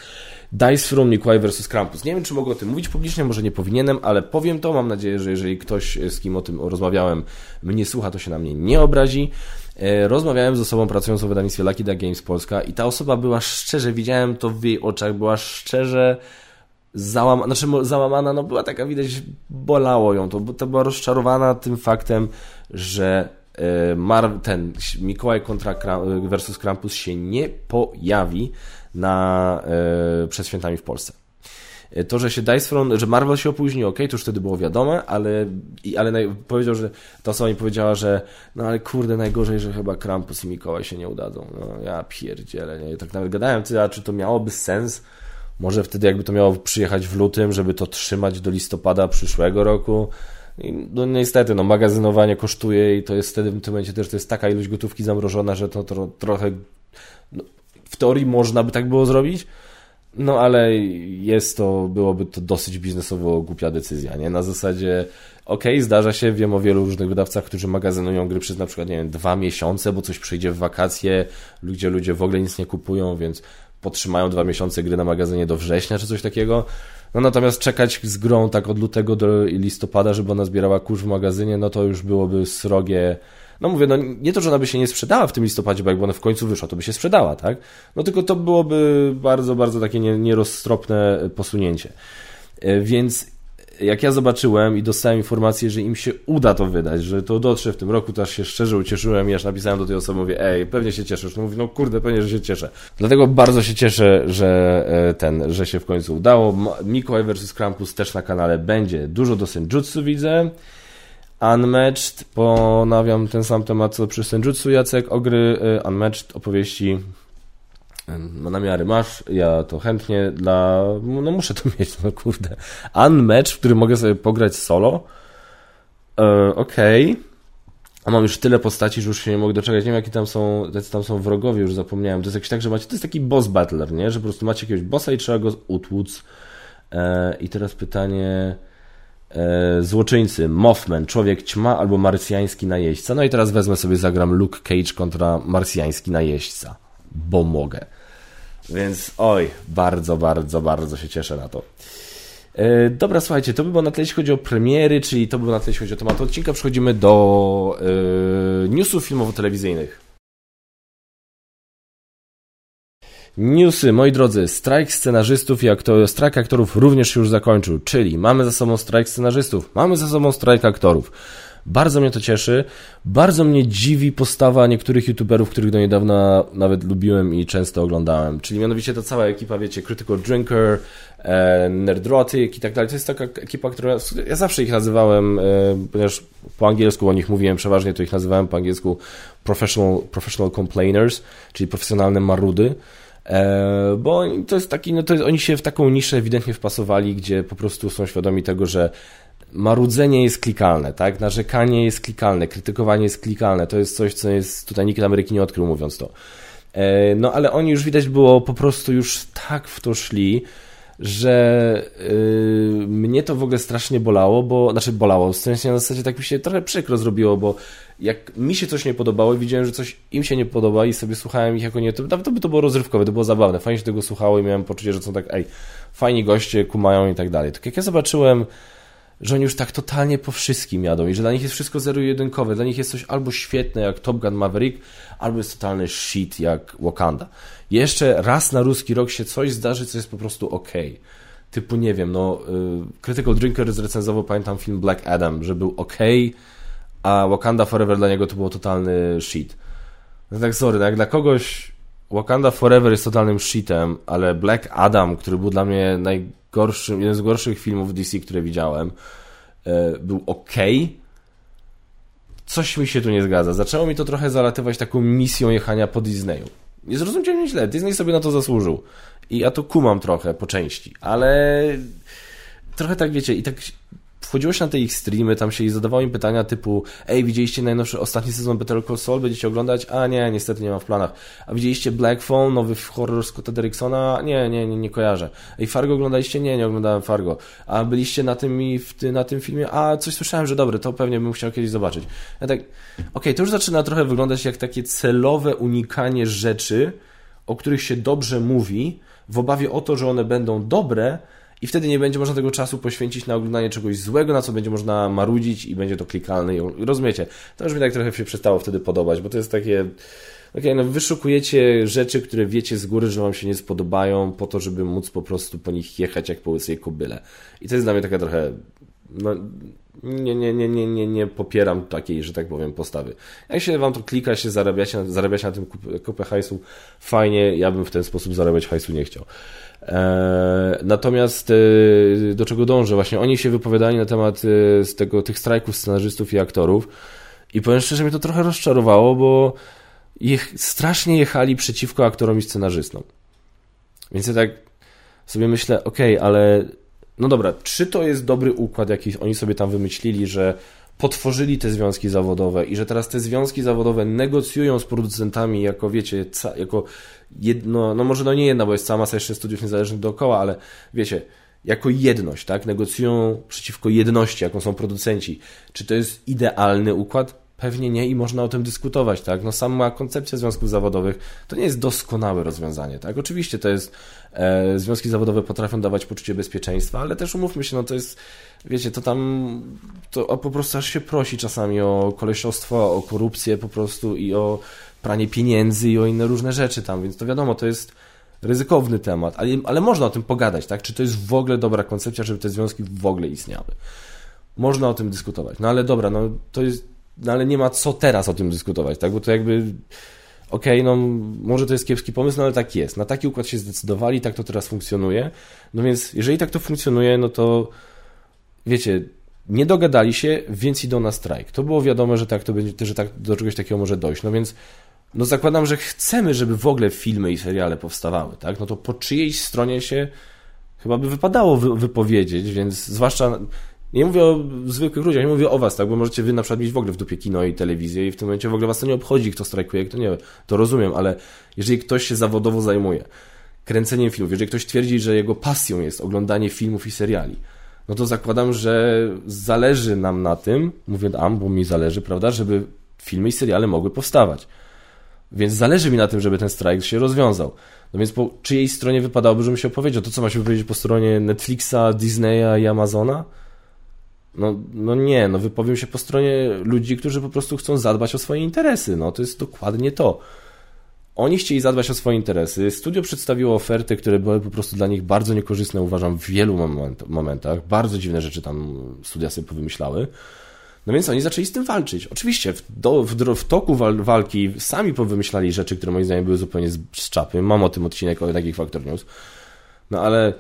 Dice Room Mikołaj vs. Krampus. Nie wiem, czy mogę o tym mówić publicznie, może nie powinienem, ale powiem to. Mam nadzieję, że jeżeli ktoś, z kim o tym rozmawiałem, mnie słucha, to się na mnie nie obrazi. E, rozmawiałem z osobą pracującą w wydawnictwie Lucky Duck Games Polska i ta osoba była szczerze, widziałem to w jej oczach, była szczerze załamana, znaczy załamana, no była taka, widać, bolało ją to, bo to była rozczarowana tym faktem, że e, Mar ten Mikołaj kontra versus Krampus się nie pojawi na, e, przed świętami w Polsce. E, to, że się Dice że Marvel się opóźnił, ok, to już wtedy było wiadome, ale, ale naj, powiedział, że ta osoba mi powiedziała, że no ale kurde, najgorzej, że chyba Krampus i Mikołaj się nie udadzą. No ja pierdzielę, nie? Tak nawet gadałem, czy to miałoby sens? Może wtedy jakby to miało przyjechać w lutym, żeby to trzymać do listopada przyszłego roku. I no niestety, no magazynowanie kosztuje i to jest wtedy w tym momencie też to jest taka ilość gotówki zamrożona, że to tro, trochę no, w teorii można by tak było zrobić, no ale jest to, byłoby to dosyć biznesowo głupia decyzja, nie? Na zasadzie, okej, okay, zdarza się, wiem o wielu różnych wydawcach, którzy magazynują gry przez na przykład, nie wiem, dwa miesiące, bo coś przyjdzie w wakacje, gdzie ludzie w ogóle nic nie kupują, więc potrzymają dwa miesiące gry na magazynie do września czy coś takiego. No natomiast czekać z grą tak od lutego do listopada, żeby ona zbierała kurz w magazynie, no to już byłoby srogie no mówię, no nie to, że ona by się nie sprzedała w tym listopadzie, bo jakby ona w końcu wyszła, to by się sprzedała, tak? No tylko to byłoby bardzo, bardzo takie nieroztropne posunięcie. E, więc jak ja zobaczyłem i dostałem informację, że im się uda to wydać, że to dotrze w tym roku, to aż się szczerze ucieszyłem i aż napisałem do tej osoby, mówię, ej, pewnie się cieszysz. No mówi, no kurde, pewnie, że się cieszę. Dlatego bardzo się cieszę, że e, ten, że się w końcu udało. Mikołaj vs. Krampus też na kanale będzie. Dużo do Senjutsu widzę. Unmatched, ponawiam ten sam temat co przy Senjutsu Jacek, ogry y, Unmatched, opowieści no namiary masz, ja to chętnie dla, no muszę to mieć, no kurde. Unmatched, w którym mogę sobie pograć solo, e, okej, okay. a mam już tyle postaci, że już się nie mogę doczekać, nie wiem jakie tam są, jacy tam są wrogowie, już zapomniałem, to jest jakiś tak, że macie, to jest taki boss battler, nie, że po prostu macie jakiegoś bossa i trzeba go utłuc. E, i teraz pytanie... E, złoczyńcy, Mothman, Człowiek Ćma albo Marsjański Najeźdźca. No i teraz wezmę sobie, zagram Luke Cage kontra Marsjański Najeźdźca, bo mogę. Więc oj, bardzo, bardzo, bardzo się cieszę na to. E, dobra, słuchajcie, to by było na tyle, jeśli chodzi o premiery, czyli to by było na tyle, jeśli chodzi o temat odcinka. Przechodzimy do e, newsów filmowo-telewizyjnych. Newsy, moi drodzy, strajk scenarzystów i aktor, strajk aktorów również się już zakończył, czyli mamy za sobą strajk scenarzystów, mamy za sobą strajk aktorów. Bardzo mnie to cieszy. Bardzo mnie dziwi postawa niektórych youtuberów, których do niedawna nawet lubiłem i często oglądałem. Czyli mianowicie ta cała ekipa, wiecie, Critical Drinker, e, Nerdrotic i tak dalej. To jest taka ekipa, która... Ja zawsze ich nazywałem, e, ponieważ po angielsku o nich mówiłem przeważnie, to ich nazywałem po angielsku professional, professional complainers, czyli profesjonalne marudy. E, bo to jest taki, no to jest, oni się w taką niszę ewidentnie wpasowali, gdzie po prostu są świadomi tego, że marudzenie jest klikalne, tak? Narzekanie jest klikalne, krytykowanie jest klikalne. To jest coś, co jest tutaj nikt Ameryki nie odkrył, mówiąc to. E, no ale oni już widać było po prostu już tak w to szli, że yy, mnie to w ogóle strasznie bolało, bo, znaczy bolało, w sensie na zasadzie tak mi się trochę przykro zrobiło, bo jak mi się coś nie podobało i widziałem, że coś im się nie podoba i sobie słuchałem ich jako nie, to, to by to było rozrywkowe, to było zabawne, fajnie się tego słuchało i miałem poczucie, że są tak, ej, fajni goście, kumają i tak dalej. Tak jak ja zobaczyłem że oni już tak totalnie po wszystkim jadą i że dla nich jest wszystko zero-jedynkowe. Dla nich jest coś albo świetne jak Top Gun Maverick, albo jest totalny shit jak Wakanda. Jeszcze raz na ruski rok się coś zdarzy, co jest po prostu ok. Typu, nie wiem, no, y, Critical Drinker zrecenzował, pamiętam, film Black Adam, że był ok, a Wakanda Forever dla niego to było totalny shit. No tak, sorry, no jak dla kogoś Wakanda Forever jest totalnym shitem, ale Black Adam, który był dla mnie najgorszym, jeden z gorszych filmów DC, które widziałem, e, był ok. Coś mi się tu nie zgadza. Zaczęło mi to trochę zalatywać taką misją jechania po Disneyu. Nie zrozumcie mnie źle, Disney sobie na to zasłużył. I ja to kumam trochę po części, ale trochę tak wiecie, i tak wchodziło się na te ich streamy, tam się i zadawało im pytania typu ej, widzieliście najnowszy, ostatni sezon Better Call Saul, będziecie oglądać? A nie, niestety nie mam w planach. A widzieliście Black Phone, nowy horror Scotta Derricksona? Nie, nie, nie, nie kojarzę. Ej, Fargo oglądaliście? Nie, nie oglądałem Fargo. A byliście na tym ty, na tym filmie? A, coś słyszałem, że dobre, to pewnie bym chciał kiedyś zobaczyć. Ja tak, okej, okay, to już zaczyna trochę wyglądać jak takie celowe unikanie rzeczy, o których się dobrze mówi, w obawie o to, że one będą dobre, i wtedy nie będzie można tego czasu poświęcić na oglądanie czegoś złego, na co będzie można marudzić i będzie to klikalne. Rozumiecie? To już mi tak trochę się przestało wtedy podobać, bo to jest takie... Okay, no wyszukujecie rzeczy, które wiecie z góry, że wam się nie spodobają, po to, żeby móc po prostu po nich jechać jak po łysej kobyle. I to jest dla mnie taka trochę... No, nie, nie, nie, nie, nie, nie popieram takiej, że tak powiem, postawy. Jak się wam to klika, się zarabiacie, zarabiacie na tym kupę hajsu, fajnie, ja bym w ten sposób zarabiać hajsu nie chciał. E, natomiast e, do czego dążę? Właśnie oni się wypowiadali na temat e, z tego, tych strajków scenarzystów i aktorów i powiem szczerze, mnie to trochę rozczarowało, bo ich strasznie jechali przeciwko aktorom i scenarzystom. Więc ja tak sobie myślę, okej, okay, ale no dobra, czy to jest dobry układ, jaki oni sobie tam wymyślili, że potworzyli te związki zawodowe i że teraz te związki zawodowe negocjują z producentami jako, wiecie, jako jedno, no może no nie jedna, bo jest cała masa jeszcze studiów niezależnych dookoła, ale wiecie, jako jedność, tak? Negocjują przeciwko jedności, jaką są producenci. Czy to jest idealny układ? Pewnie nie i można o tym dyskutować, tak? No sama koncepcja związków zawodowych to nie jest doskonałe rozwiązanie, tak? Oczywiście to jest, e, związki zawodowe potrafią dawać poczucie bezpieczeństwa, ale też umówmy się, no to jest, wiecie, to tam, to po prostu aż się prosi czasami o kolesiostwo, o korupcję po prostu i o pranie pieniędzy i o inne różne rzeczy tam, więc to wiadomo, to jest ryzykowny temat, ale, ale można o tym pogadać, tak? Czy to jest w ogóle dobra koncepcja, żeby te związki w ogóle istniały? Można o tym dyskutować. No ale dobra, no to jest, no ale nie ma co teraz o tym dyskutować, tak? Bo to jakby okej, okay, no może to jest kiepski pomysł, no ale tak jest. Na taki układ się zdecydowali, tak to teraz funkcjonuje. No więc jeżeli tak to funkcjonuje, no to wiecie, nie dogadali się, więc idą na strajk. To było wiadomo, że tak to będzie, że tak, do czegoś takiego może dojść. No więc no zakładam, że chcemy, żeby w ogóle filmy i seriale powstawały, tak? No to po czyjejś stronie się chyba by wypadało wypowiedzieć, więc zwłaszcza nie mówię o zwykłych ludziach, nie mówię o was, tak, bo możecie wy na przykład mieć w ogóle w dupie kino i telewizję i w tym momencie w ogóle was to nie obchodzi, kto strajkuje, kto nie, to rozumiem, ale jeżeli ktoś się zawodowo zajmuje kręceniem filmów, jeżeli ktoś twierdzi, że jego pasją jest oglądanie filmów i seriali, no to zakładam, że zależy nam na tym, mówię nam, bo mi zależy, prawda, żeby filmy i seriale mogły powstawać. Więc zależy mi na tym, żeby ten strajk się rozwiązał. No więc po czyjej stronie wypadałoby, żebym się opowiedział? To co ma się wypowiedzieć po stronie Netflixa, Disneya i Amazona? No, no nie, no wypowiem się po stronie ludzi, którzy po prostu chcą zadbać o swoje interesy. No to jest dokładnie to. Oni chcieli zadbać o swoje interesy. Studio przedstawiło oferty, które były po prostu dla nich bardzo niekorzystne, uważam, w wielu moment, momentach. Bardzo dziwne rzeczy tam studia sobie powymyślały. No więc oni zaczęli z tym walczyć. Oczywiście w, do, w, w toku wal, walki sami powymyślali rzeczy, które moim zdaniem były zupełnie z, z czapy. Mam o tym odcinek o takich Factor News. No ale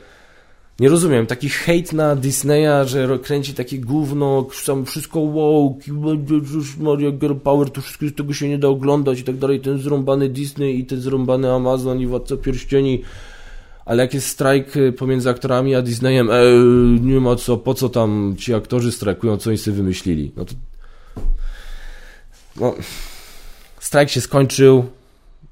nie rozumiem, taki hejt na Disneya, że kręci takie gówno, tam wszystko woke, Maria Girl Power, to wszystko, tego się nie da oglądać i tak dalej, ten zrąbany Disney i ten zrąbany Amazon i Władca Pierścieni. Ale jak jest strajk y, pomiędzy aktorami a Disneyem, e, nie ma co, po co tam ci aktorzy strajkują, co oni sobie wymyślili. No to... No, strajk się skończył,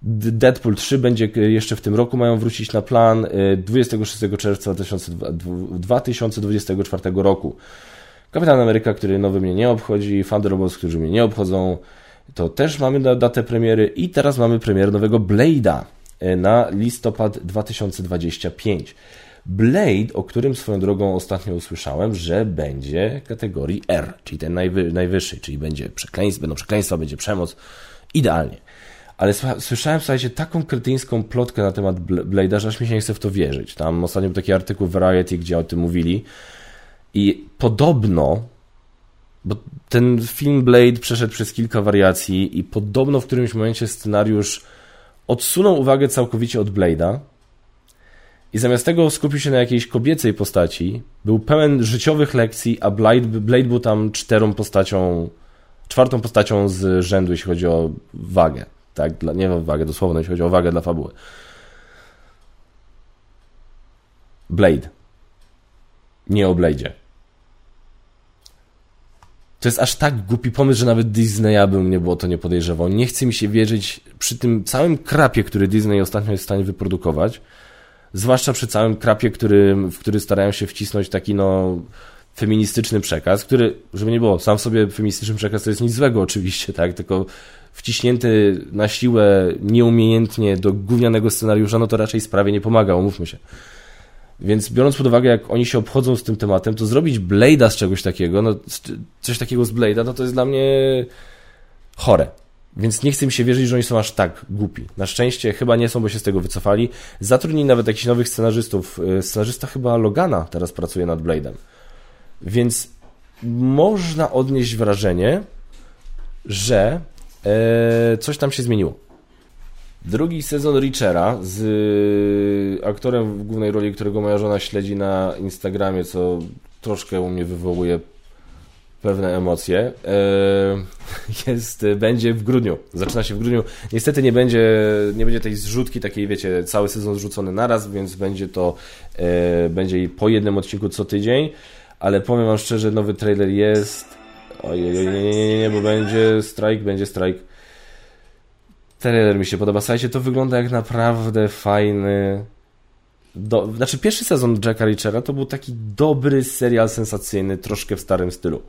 Deadpool 3 będzie jeszcze w tym roku, mają wrócić na plan 26 czerwca 2024 roku. Kapitan Ameryka, który nowy mnie nie obchodzi, Thunderbolts, którzy mnie nie obchodzą, to też mamy datę premiery i teraz mamy premierę nowego Blade'a na listopad 2025. Blade, o którym swoją drogą ostatnio usłyszałem, że będzie kategorii R, czyli ten najwy, najwyższy, czyli będzie przekleństwo, będą przekleństwa, będzie przemoc. Idealnie. Ale słyszałem, słuchajcie, taką kretyńską plotkę na temat Blade'a, że aż mi się nie chce w to wierzyć. Tam ostatnio był taki artykuł w Variety, gdzie o tym mówili. I podobno, bo ten film Blade przeszedł przez kilka wariacji i podobno w którymś momencie scenariusz odsunął uwagę całkowicie od Blade'a i zamiast tego skupił się na jakiejś kobiecej postaci, był pełen życiowych lekcji, a Blade, Blade był tam czterą postacią, czwartą postacią z rzędu, jeśli chodzi o wagę. Tak, dla, nie o wagę dosłowną, jeśli chodzi o wagę dla fabuły. Blade. Nie o Blade'zie. To jest aż tak głupi pomysł, że nawet Disneya bym nie było to nie podejrzewał. Nie chce mi się wierzyć przy tym całym krapie, który Disney ostatnio jest w stanie wyprodukować, zwłaszcza przy całym krapie, który, w który starają się wcisnąć taki no feministyczny przekaz, który, żeby nie było, sam sobie feministyczny przekaz to jest nic złego oczywiście, tak, tylko wciśnięty na siłę nieumiejętnie do gównianego scenariusza, no to raczej sprawie nie pomaga, umówmy się. Więc biorąc pod uwagę, jak oni się obchodzą z tym tematem, to zrobić Blade'a z czegoś takiego, no coś takiego z Blade'a, no to jest dla mnie chore. Więc nie chcę mi się wierzyć, że oni są aż tak głupi. Na szczęście chyba nie są, bo się z tego wycofali. Zatrudnili nawet jakichś nowych scenarzystów. Y, scenarzysta chyba Logana teraz pracuje nad Blade'em. Więc można odnieść wrażenie, że e, coś tam się zmieniło. Drugi sezon Richera z y, aktorem w głównej roli, którego moja żona śledzi na Instagramie, co troszkę u mnie wywołuje pewne emocje. E, jest, będzie w grudniu. Zaczyna się w grudniu. Niestety nie będzie, nie będzie tej zrzutki takiej, wiecie, cały sezon zrzucony naraz, więc będzie to e, będzie po jednym odcinku co tydzień, ale powiem wam szczerze, nowy trailer jest. Ojej, nie, nie, nie, nie, bo będzie strajk, będzie strajk. Trailer mi się podoba. Słuchajcie, to wygląda jak naprawdę fajny do, znaczy pierwszy sezon Jacka Richera to był taki dobry serial sensacyjny, troszkę w starym stylu.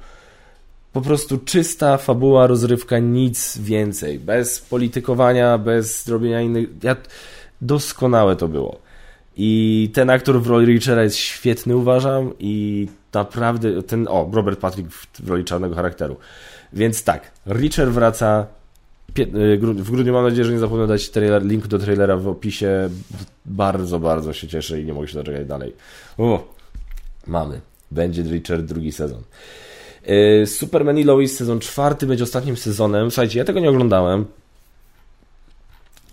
Po prostu czysta fabuła, rozrywka, nic więcej. Bez politykowania, bez zrobienia innych. Ja, doskonałe to było. I ten aktor w roli Richera jest świetny, uważam, i naprawdę ten. O, Robert Patrick w roli czarnego charakteru. Więc tak, Richard wraca. Y, w grudniu mam nadzieję, że nie zapomnę dać trailer, link do trailera w opisie. Bardzo, bardzo się cieszę i nie mogę się doczekać dalej. O, mamy. Będzie Richard drugi sezon. Y, Superman i Lois sezon czwarty będzie ostatnim sezonem. Słuchajcie, ja tego nie oglądałem,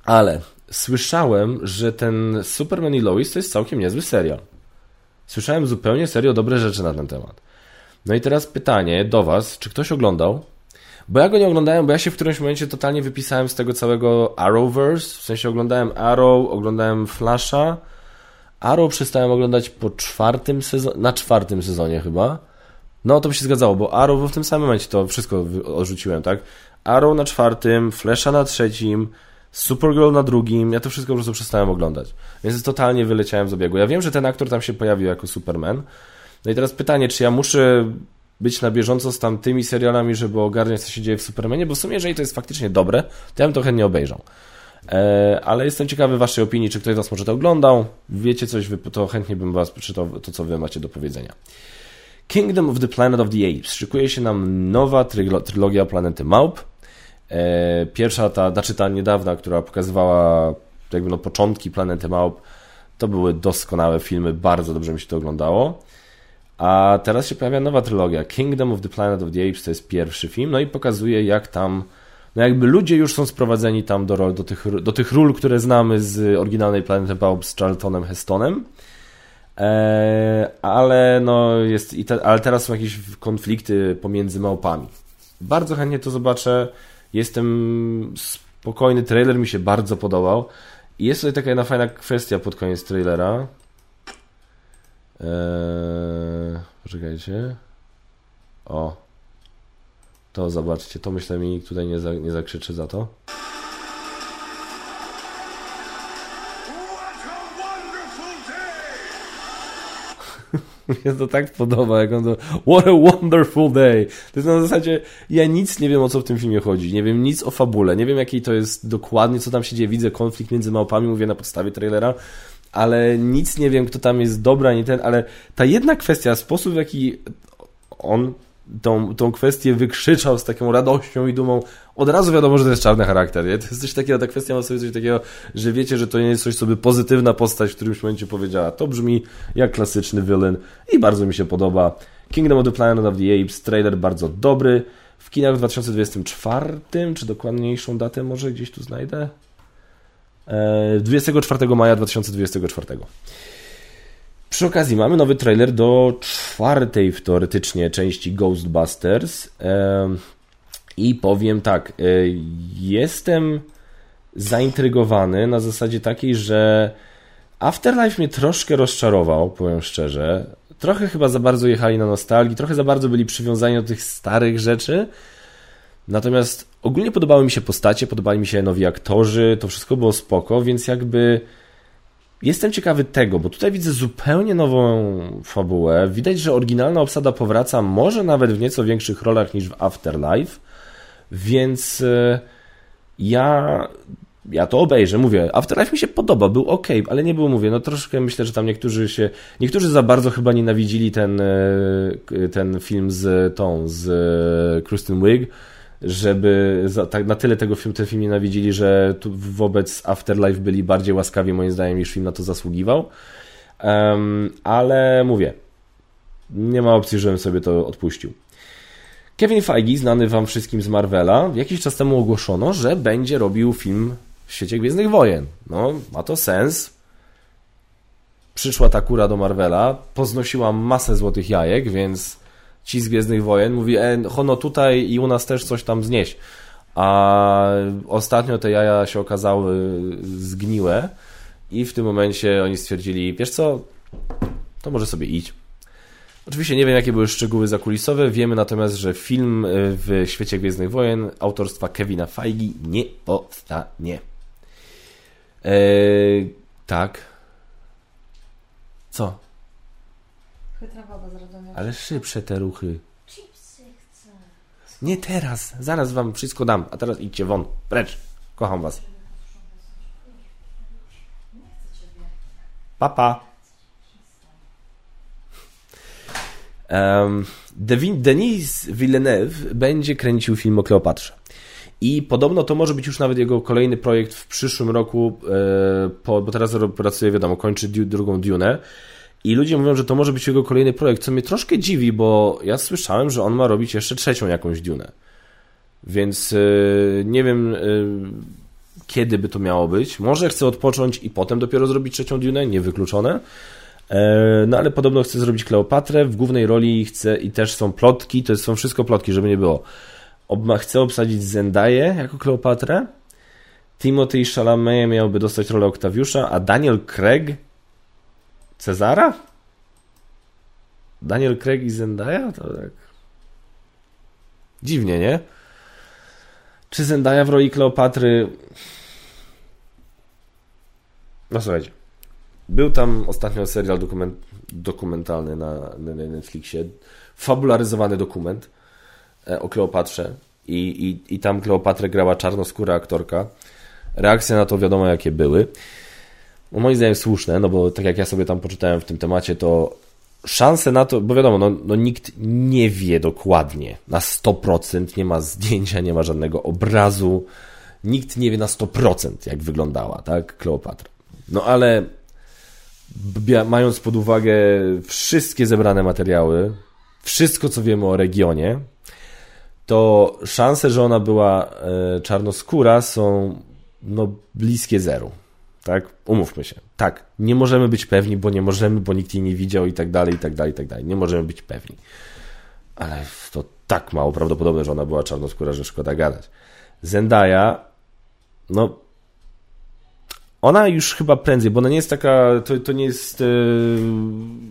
ale słyszałem, że ten Superman i Lois to jest całkiem niezły serial. Słyszałem zupełnie serio dobre rzeczy na ten temat. No i teraz pytanie do Was, czy ktoś oglądał? Bo ja go nie oglądałem, bo ja się w którymś momencie totalnie wypisałem z tego całego Arrowverse. W sensie oglądałem Arrow, oglądałem Flasha. Arrow przestałem oglądać po czwartym sezonie, na czwartym sezonie chyba. No to by się zgadzało, bo Arrow w tym samym momencie to wszystko odrzuciłem, tak? Arrow na czwartym, Flasha na trzecim, Supergirl na drugim, ja to wszystko po prostu przestałem oglądać. Więc totalnie wyleciałem z obiegu. Ja wiem, że ten aktor tam się pojawił jako Superman. No i teraz pytanie, czy ja muszę być na bieżąco z tamtymi serialami, żeby ogarniać, co się dzieje w Supermanie, bo w sumie, jeżeli to jest faktycznie dobre, to ja bym to chętnie obejrzał. E, ale jestem ciekawy Waszej opinii, czy ktoś z Was może to oglądał, wiecie coś, to chętnie bym Was przeczytał to, co Wy macie do powiedzenia. Kingdom of the Planet of the Apes. Szykuje się nam nowa trylogia Planety Małp. E, pierwsza, ta, znaczy ta niedawna, która pokazywała jakby no początki Planety Małp, to były doskonałe filmy, bardzo dobrze mi się to oglądało. A teraz się pojawia nowa trylogia. Kingdom of the Planet of the Apes to jest pierwszy film, no i pokazuje jak tam, no jakby ludzie już są sprowadzeni tam do, do, tych, do tych ról, które znamy z oryginalnej Planety Małp z Charltonem Hestonem. E, ale no jest, ale teraz są jakieś konflikty pomiędzy małpami. Bardzo chętnie to zobaczę. Jestem spokojny, trailer mi się bardzo podobał. I jest tutaj taka jedna fajna kwestia pod koniec trailera. Eee, poczekajcie. O. To zobaczcie, to myślę mi tutaj nie, za, nie zakrzyczy za to. Mi się to tak podoba, jak on to What a wonderful day. To jest na zasadzie, ja nic nie wiem o co w tym filmie chodzi, nie wiem nic o fabule, nie wiem jaki to jest dokładnie, co tam się dzieje, widzę konflikt między małpami, mówię na podstawie trailera, ale nic nie wiem, kto tam jest dobra, nie ten, ale ta jedna kwestia, sposób w jaki on tą, tą kwestię wykrzyczał z taką radością i dumą, od razu wiadomo, że to jest czarny charakter. Nie? To jest coś takiego, ta kwestia ma sobie coś takiego, że wiecie, że to nie jest coś sobie pozytywna postać w którymś momencie powiedziała. To brzmi jak klasyczny villain i bardzo mi się podoba. Kingdom of the Planet of the Apes, trailer bardzo dobry. W kinach w 2024, czy dokładniejszą datę może gdzieś tu znajdę? 24 e, maja 2024. Przy okazji mamy nowy trailer do czwartej teoretycznie części Ghostbusters. I powiem tak, e, jestem zaintrygowany na zasadzie takiej, że Afterlife mnie troszkę rozczarował, powiem szczerze. Trochę chyba za bardzo jechali na nostalgii, trochę za bardzo byli przywiązani do tych starych rzeczy. Natomiast ogólnie podobały mi się postacie, podobali mi się nowi aktorzy, to wszystko było spoko, więc jakby Jestem ciekawy tego, bo tutaj widzę zupełnie nową fabułę. Widać, że oryginalna obsada powraca, może nawet w nieco większych rolach niż w Afterlife, więc e, ja, ja to obejrzę. Mówię, Afterlife mi się podoba, był ok, ale nie było, mówię, no troszkę myślę, że tam niektórzy się, niektórzy za bardzo chyba nienawidzili ten, e, ten film z tą, z e, Kristen Wiig żeby za, tak, na tyle tego film, ten film nienawidzili, że wobec Afterlife byli bardziej łaskawi moim zdaniem niż film na to zasługiwał. Um, ale mówię, nie ma opcji, żebym sobie to odpuścił. Kevin Feige, znany wam wszystkim z Marvela, jakiś czas temu ogłoszono, że będzie robił film w świecie Gwiezdnych Wojen. No, ma to sens. Przyszła ta kura do Marvela, poznosiła masę złotych jajek, więc ci z Gwiezdnych Wojen, mówi, e, hono tutaj i u nas też coś tam znieść. A ostatnio te jaja się okazały zgniłe i w tym momencie oni stwierdzili, wiesz co, to może sobie idź. Oczywiście nie wiem, jakie były szczegóły zakulisowe, wiemy natomiast, że film e, w świecie Gwiezdnych Wojen autorstwa Kevina Feige nie powstanie. Eee, tak. Co? Chytra baba z Ale szybsze te ruchy. Chipsy chcę. Nie teraz. Zaraz wam wszystko dam. A teraz idźcie won. Precz. Kocham was. Papa. Um, Denis Villeneuve będzie kręcił film o Kleopatrze. I podobno to może być już nawet jego kolejny projekt w przyszłym roku, e, po, bo teraz pracuje, wiadomo, kończy drugą Dune. I ludzie mówią, że to może być jego kolejny projekt, co mnie troszkę dziwi, bo ja słyszałem, że on ma robić jeszcze trzecią jakąś Dune. Więc yy, nie wiem, yy, kiedy by to miało być. Może chce odpocząć i potem dopiero zrobić trzecią Dune, niewykluczone. Yy, no ale podobno chce zrobić Kleopatrę. W głównej roli chce i też są plotki, to są wszystko plotki, żeby nie było. Ob chce obsadzić Zendaję jako Kleopatrę. Timothy Chalamet miałby dostać rolę Oktawiusza, a Daniel Craig Cezara? Daniel Craig i Zendaya? To tak... Dziwnie, nie? Czy Zendaya w roli Kleopatry... No słuchajcie. Był tam ostatnio serial dokument, dokumentalny na, na Netflixie. Fabularyzowany dokument e, o Kleopatrze. I, i, I tam Kleopatrę grała czarnoskóra aktorka. Reakcje na to wiadomo jakie były no moim zdaniem słuszne, no bo tak jak ja sobie tam poczytałem w tym temacie, to szanse na to, bo wiadomo, no, no nikt nie wie dokładnie, na 100%, nie ma zdjęcia, nie ma żadnego obrazu, nikt nie wie na 100% jak wyglądała, tak, Kleopatra. No ale mając pod uwagę wszystkie zebrane materiały, wszystko co wiemy o regionie, to szanse, że ona była e, czarnoskóra są no, bliskie zeru tak? Umówmy się. Tak, nie możemy być pewni, bo nie możemy, bo nikt jej nie widział i tak dalej, i tak dalej, i tak dalej. Nie możemy być pewni. Ale to tak mało prawdopodobne, że ona była czarnoskóra, że szkoda gadać. Zendaya, no ona już chyba prędzej, bo ona nie jest taka, to, to nie jest, e,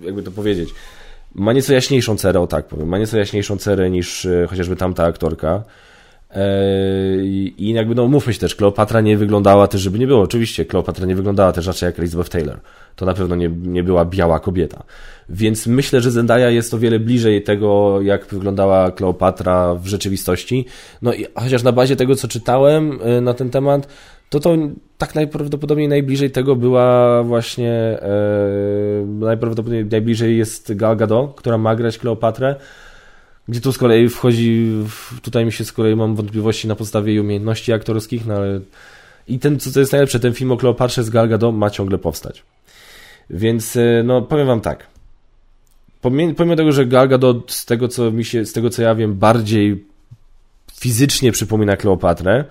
jakby to powiedzieć, ma nieco jaśniejszą cerę, o tak powiem, ma nieco jaśniejszą cerę niż e, chociażby tamta aktorka. I jakby, no mówmy się też, Kleopatra nie wyglądała też, żeby nie było, oczywiście, Kleopatra nie wyglądała też raczej jak Elizabeth Taylor. To na pewno nie, nie była biała kobieta. Więc myślę, że Zendaya jest o wiele bliżej tego, jak wyglądała Kleopatra w rzeczywistości. No i chociaż na bazie tego, co czytałem na ten temat, to to tak najprawdopodobniej najbliżej tego była właśnie e, najprawdopodobniej najbliżej jest Gal Gadot, która ma grać Kleopatrę, gdzie tu z kolei wchodzi, tutaj mi się z kolei mam wątpliwości na podstawie jej umiejętności aktorskich, no ale i ten, co jest najlepsze, ten film o Kleopatrze z Gal Gadot ma ciągle powstać. Więc e, no powiem wam tak, pomimo tego, że Gal Gadot z tego co mi się, z tego co ja wiem, bardziej fizycznie przypomina Kleopatrę,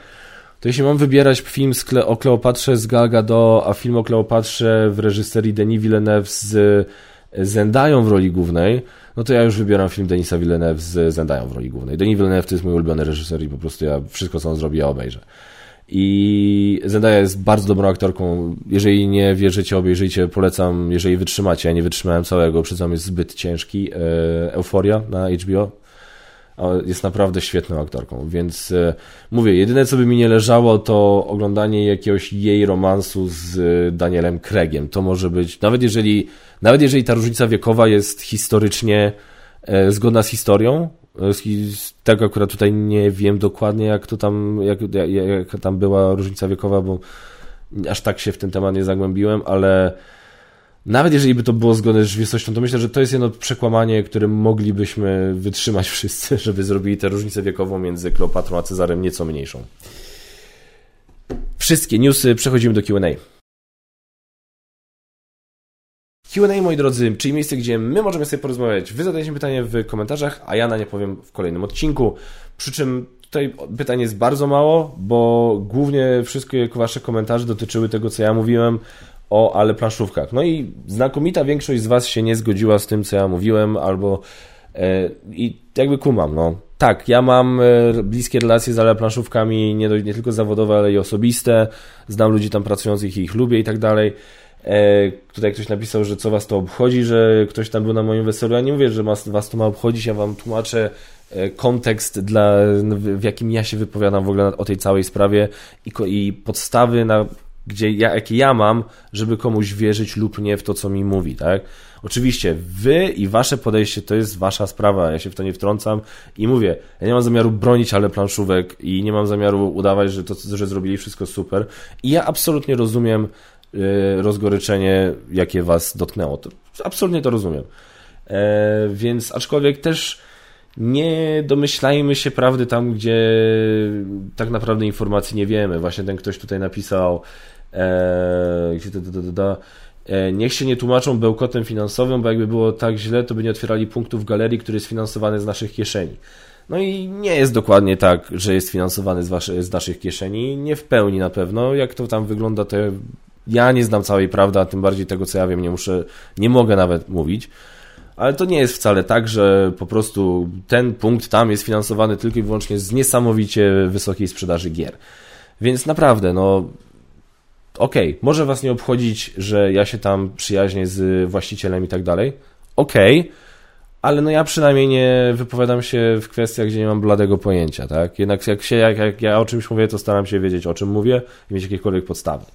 to jeśli mam wybierać film Kle o Kleopatrze z Gal Gadot, a film o Kleopatrze w reżyserii Denis Villeneuve z Zendają w roli głównej, no to ja już wybieram film Denisa Villeneuve z Zendają w roli głównej. Denis Villeneuve to jest mój ulubiony reżyser i po prostu ja wszystko, co on zrobi, ja obejrzę. I Zendaya jest bardzo dobrą aktorką. Jeżeli nie wierzycie, obejrzyjcie, polecam, jeżeli wytrzymacie. Ja nie wytrzymałem całego, przyznam, jest zbyt ciężki. E, Euforia na HBO jest naprawdę świetną aktorką, więc e, mówię, jedyne co by mi nie leżało to oglądanie jakiegoś jej romansu z e, Danielem Craigiem. To może być, nawet jeżeli, nawet jeżeli ta różnica wiekowa jest historycznie e, zgodna z historią, tego akurat tutaj nie wiem dokładnie jak to tam, jak, jak tam była różnica wiekowa, bo aż tak się w ten temat nie zagłębiłem, ale nawet jeżeli by to było zgodne z rzeczywistością, to myślę, że to jest jedno przekłamanie, które moglibyśmy wytrzymać wszyscy, żeby zrobili tę różnicę wiekową między Kleopatrą a Cezarem nieco mniejszą. Wszystkie newsy, przechodzimy do Q&A. Q&A, moi drodzy, czyli miejsce, gdzie my możemy sobie porozmawiać. Wy zadajcie pytanie w komentarzach, a ja na nie powiem w kolejnym odcinku. Przy czym tutaj pytań jest bardzo mało, bo głównie wszystkie wasze komentarze dotyczyły tego, co ja mówiłem o ale planszówkach. No i znakomita większość z Was się nie zgodziła z tym, co ja mówiłem, albo e, i jakby kumam, no. Tak, ja mam e, bliskie relacje z ale planszówkami, nie, nie tylko zawodowe, ale i osobiste. Znam ludzi tam pracujących i ich lubię i tak dalej. E, tutaj ktoś napisał, że co was to obchodzi, że ktoś tam był na moim weselu. Ja nie mówię, że was to ma obchodzić, ja wam tłumaczę kontekst, dla, w jakim ja się wypowiadam w ogóle o tej całej sprawie i, i podstawy, na gdzie ja, jakie ja mam, żeby komuś wierzyć lub nie w to, co mi mówi, tak? Oczywiście wy i wasze podejście to jest wasza sprawa, ja się w to nie wtrącam i mówię, ja nie mam zamiaru bronić ale planszówek i nie mam zamiaru udawać, że to, że zrobili wszystko super i ja absolutnie rozumiem yy, rozgoryczenie, jakie was dotknęło. To, absolutnie to rozumiem. E, więc aczkolwiek też nie domyślajmy się prawdy tam, gdzie tak naprawdę informacji nie wiemy. Właśnie ten ktoś tutaj napisał, niech się nie tłumaczą bełkotem finansowym, bo jakby było tak źle, to by nie otwierali punktów galerii, który jest finansowany z naszych kieszeni. No i nie jest dokładnie tak, że jest finansowany z, z naszych kieszeni, nie w pełni na pewno. Jak to tam wygląda, to ja nie znam całej prawdy, a tym bardziej tego, co ja wiem, nie muszę, nie mogę nawet mówić. Ale to nie jest wcale tak, że po prostu ten punkt tam jest finansowany tylko i wyłącznie z niesamowicie wysokiej sprzedaży gier. Więc naprawdę, no, okej, okay, może was nie obchodzić, że ja się tam przyjaźnię z właścicielem i tak dalej. Okej, okay, ale no ja przynajmniej nie wypowiadam się w kwestiach, gdzie nie mam bladego pojęcia, tak? Jednak jak, się, jak, jak ja o czymś mówię, to staram się wiedzieć, o czym mówię i mieć jakiekolwiek podstawy.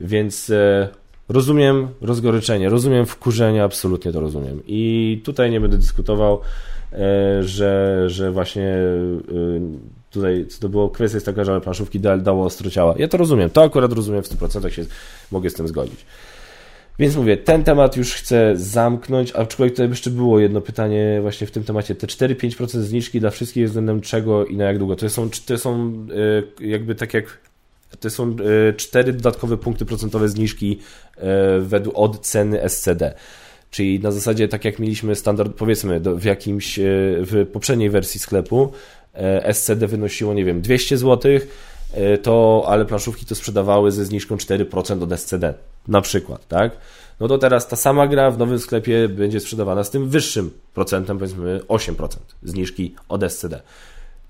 Więc e, rozumiem rozgoryczenie, rozumiem wkurzenie, absolutnie to rozumiem. I tutaj nie będę dyskutował, e, że, że właśnie e, tutaj to było, kwestia jest taka, że planszówki da, dało ostro ciała. Ja to rozumiem, to akurat rozumiem w 100%, się mogę z tym zgodzić. Więc mówię, ten temat już chcę zamknąć, aczkolwiek tutaj jeszcze było jedno pytanie właśnie w tym temacie. Te 4-5% zniżki dla wszystkich względem czego i na jak długo? To są, to są e, jakby tak jak to są e, cztery dodatkowe punkty procentowe zniżki e, według od ceny SCD. Czyli na zasadzie tak jak mieliśmy standard, powiedzmy, w jakimś, w poprzedniej wersji sklepu, SCD wynosiło, nie wiem, 200 zł, e, to, ale planszówki to sprzedawały ze zniżką 4% od SCD, na przykład, tak? No to teraz ta sama gra w nowym sklepie będzie sprzedawana z tym wyższym procentem, powiedzmy 8% zniżki od SCD.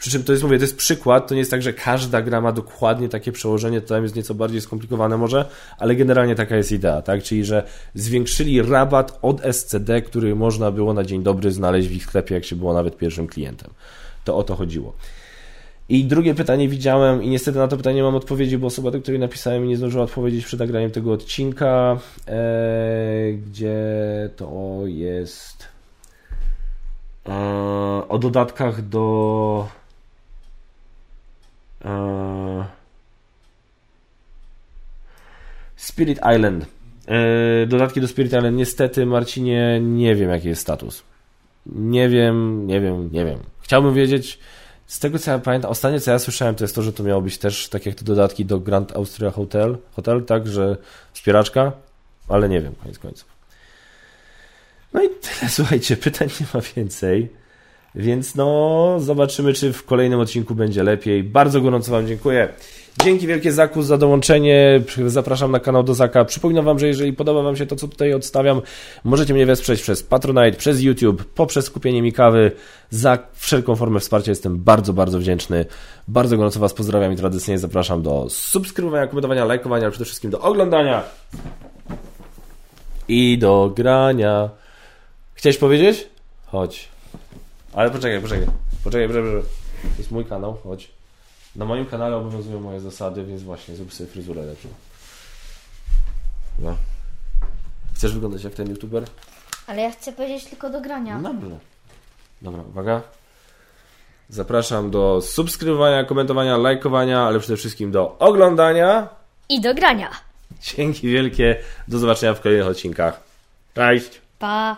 Przy czym to jest, mówię, to jest przykład, to nie jest tak, że każda gra ma dokładnie takie przełożenie, to tam jest nieco bardziej skomplikowane może, ale generalnie taka jest idea, tak? Czyli, że zwiększyli rabat od SCD, który można było na dzień dobry znaleźć w ich sklepie, jak się było nawet pierwszym klientem. To o to chodziło. I drugie pytanie widziałem i niestety na to pytanie nie mam odpowiedzi, bo osoba, do której napisałem nie zdążyła odpowiedzieć przed nagraniem tego odcinka, e, gdzie to jest e, o dodatkach do e, Spirit Island. E, dodatki do Spirit Island. Niestety, Marcinie, nie wiem jaki jest status. Nie wiem, nie wiem, nie wiem. Chciałbym wiedzieć, z tego co ja pamiętam, ostatnie co ja słyszałem to jest to, że to miało być też tak jak te dodatki do Grand Austria Hotel, Hotel tak, że wspieraczka, ale nie wiem, koniec końców. No i tyle, słuchajcie, pytań nie ma więcej. Więc no, zobaczymy, czy w kolejnym odcinku będzie lepiej. Bardzo gorąco Wam dziękuję. Dzięki wielkie Zaku za dołączenie. Zapraszam na kanał do Zaka. Przypominam Wam, że jeżeli podoba Wam się to, co tutaj odstawiam, możecie mnie wesprzeć przez Patronite, przez YouTube, poprzez kupienie mi kawy. Za wszelką formę wsparcia jestem bardzo, bardzo wdzięczny. Bardzo gorąco Was pozdrawiam i tradycyjnie zapraszam do subskrybowania, komentowania, lajkowania, ale przede wszystkim do oglądania i do grania. Chciałeś powiedzieć? Chodź. Ale poczekaj, poczekaj. Poczekaj, poczekaj. To jest mój kanał, chodź. Na moim kanale obowiązują moje zasady, więc właśnie zrób sobie fryzurę lepszą. No. Chcesz wyglądać jak ten youtuber? Ale ja chcę powiedzieć tylko do grania. No dobrze. Dobra, uwaga. Zapraszam do subskrybowania, komentowania, lajkowania, ale przede wszystkim do oglądania. I do grania. Dzięki wielkie. Do zobaczenia w kolejnych odcinkach. Cześć. Pa.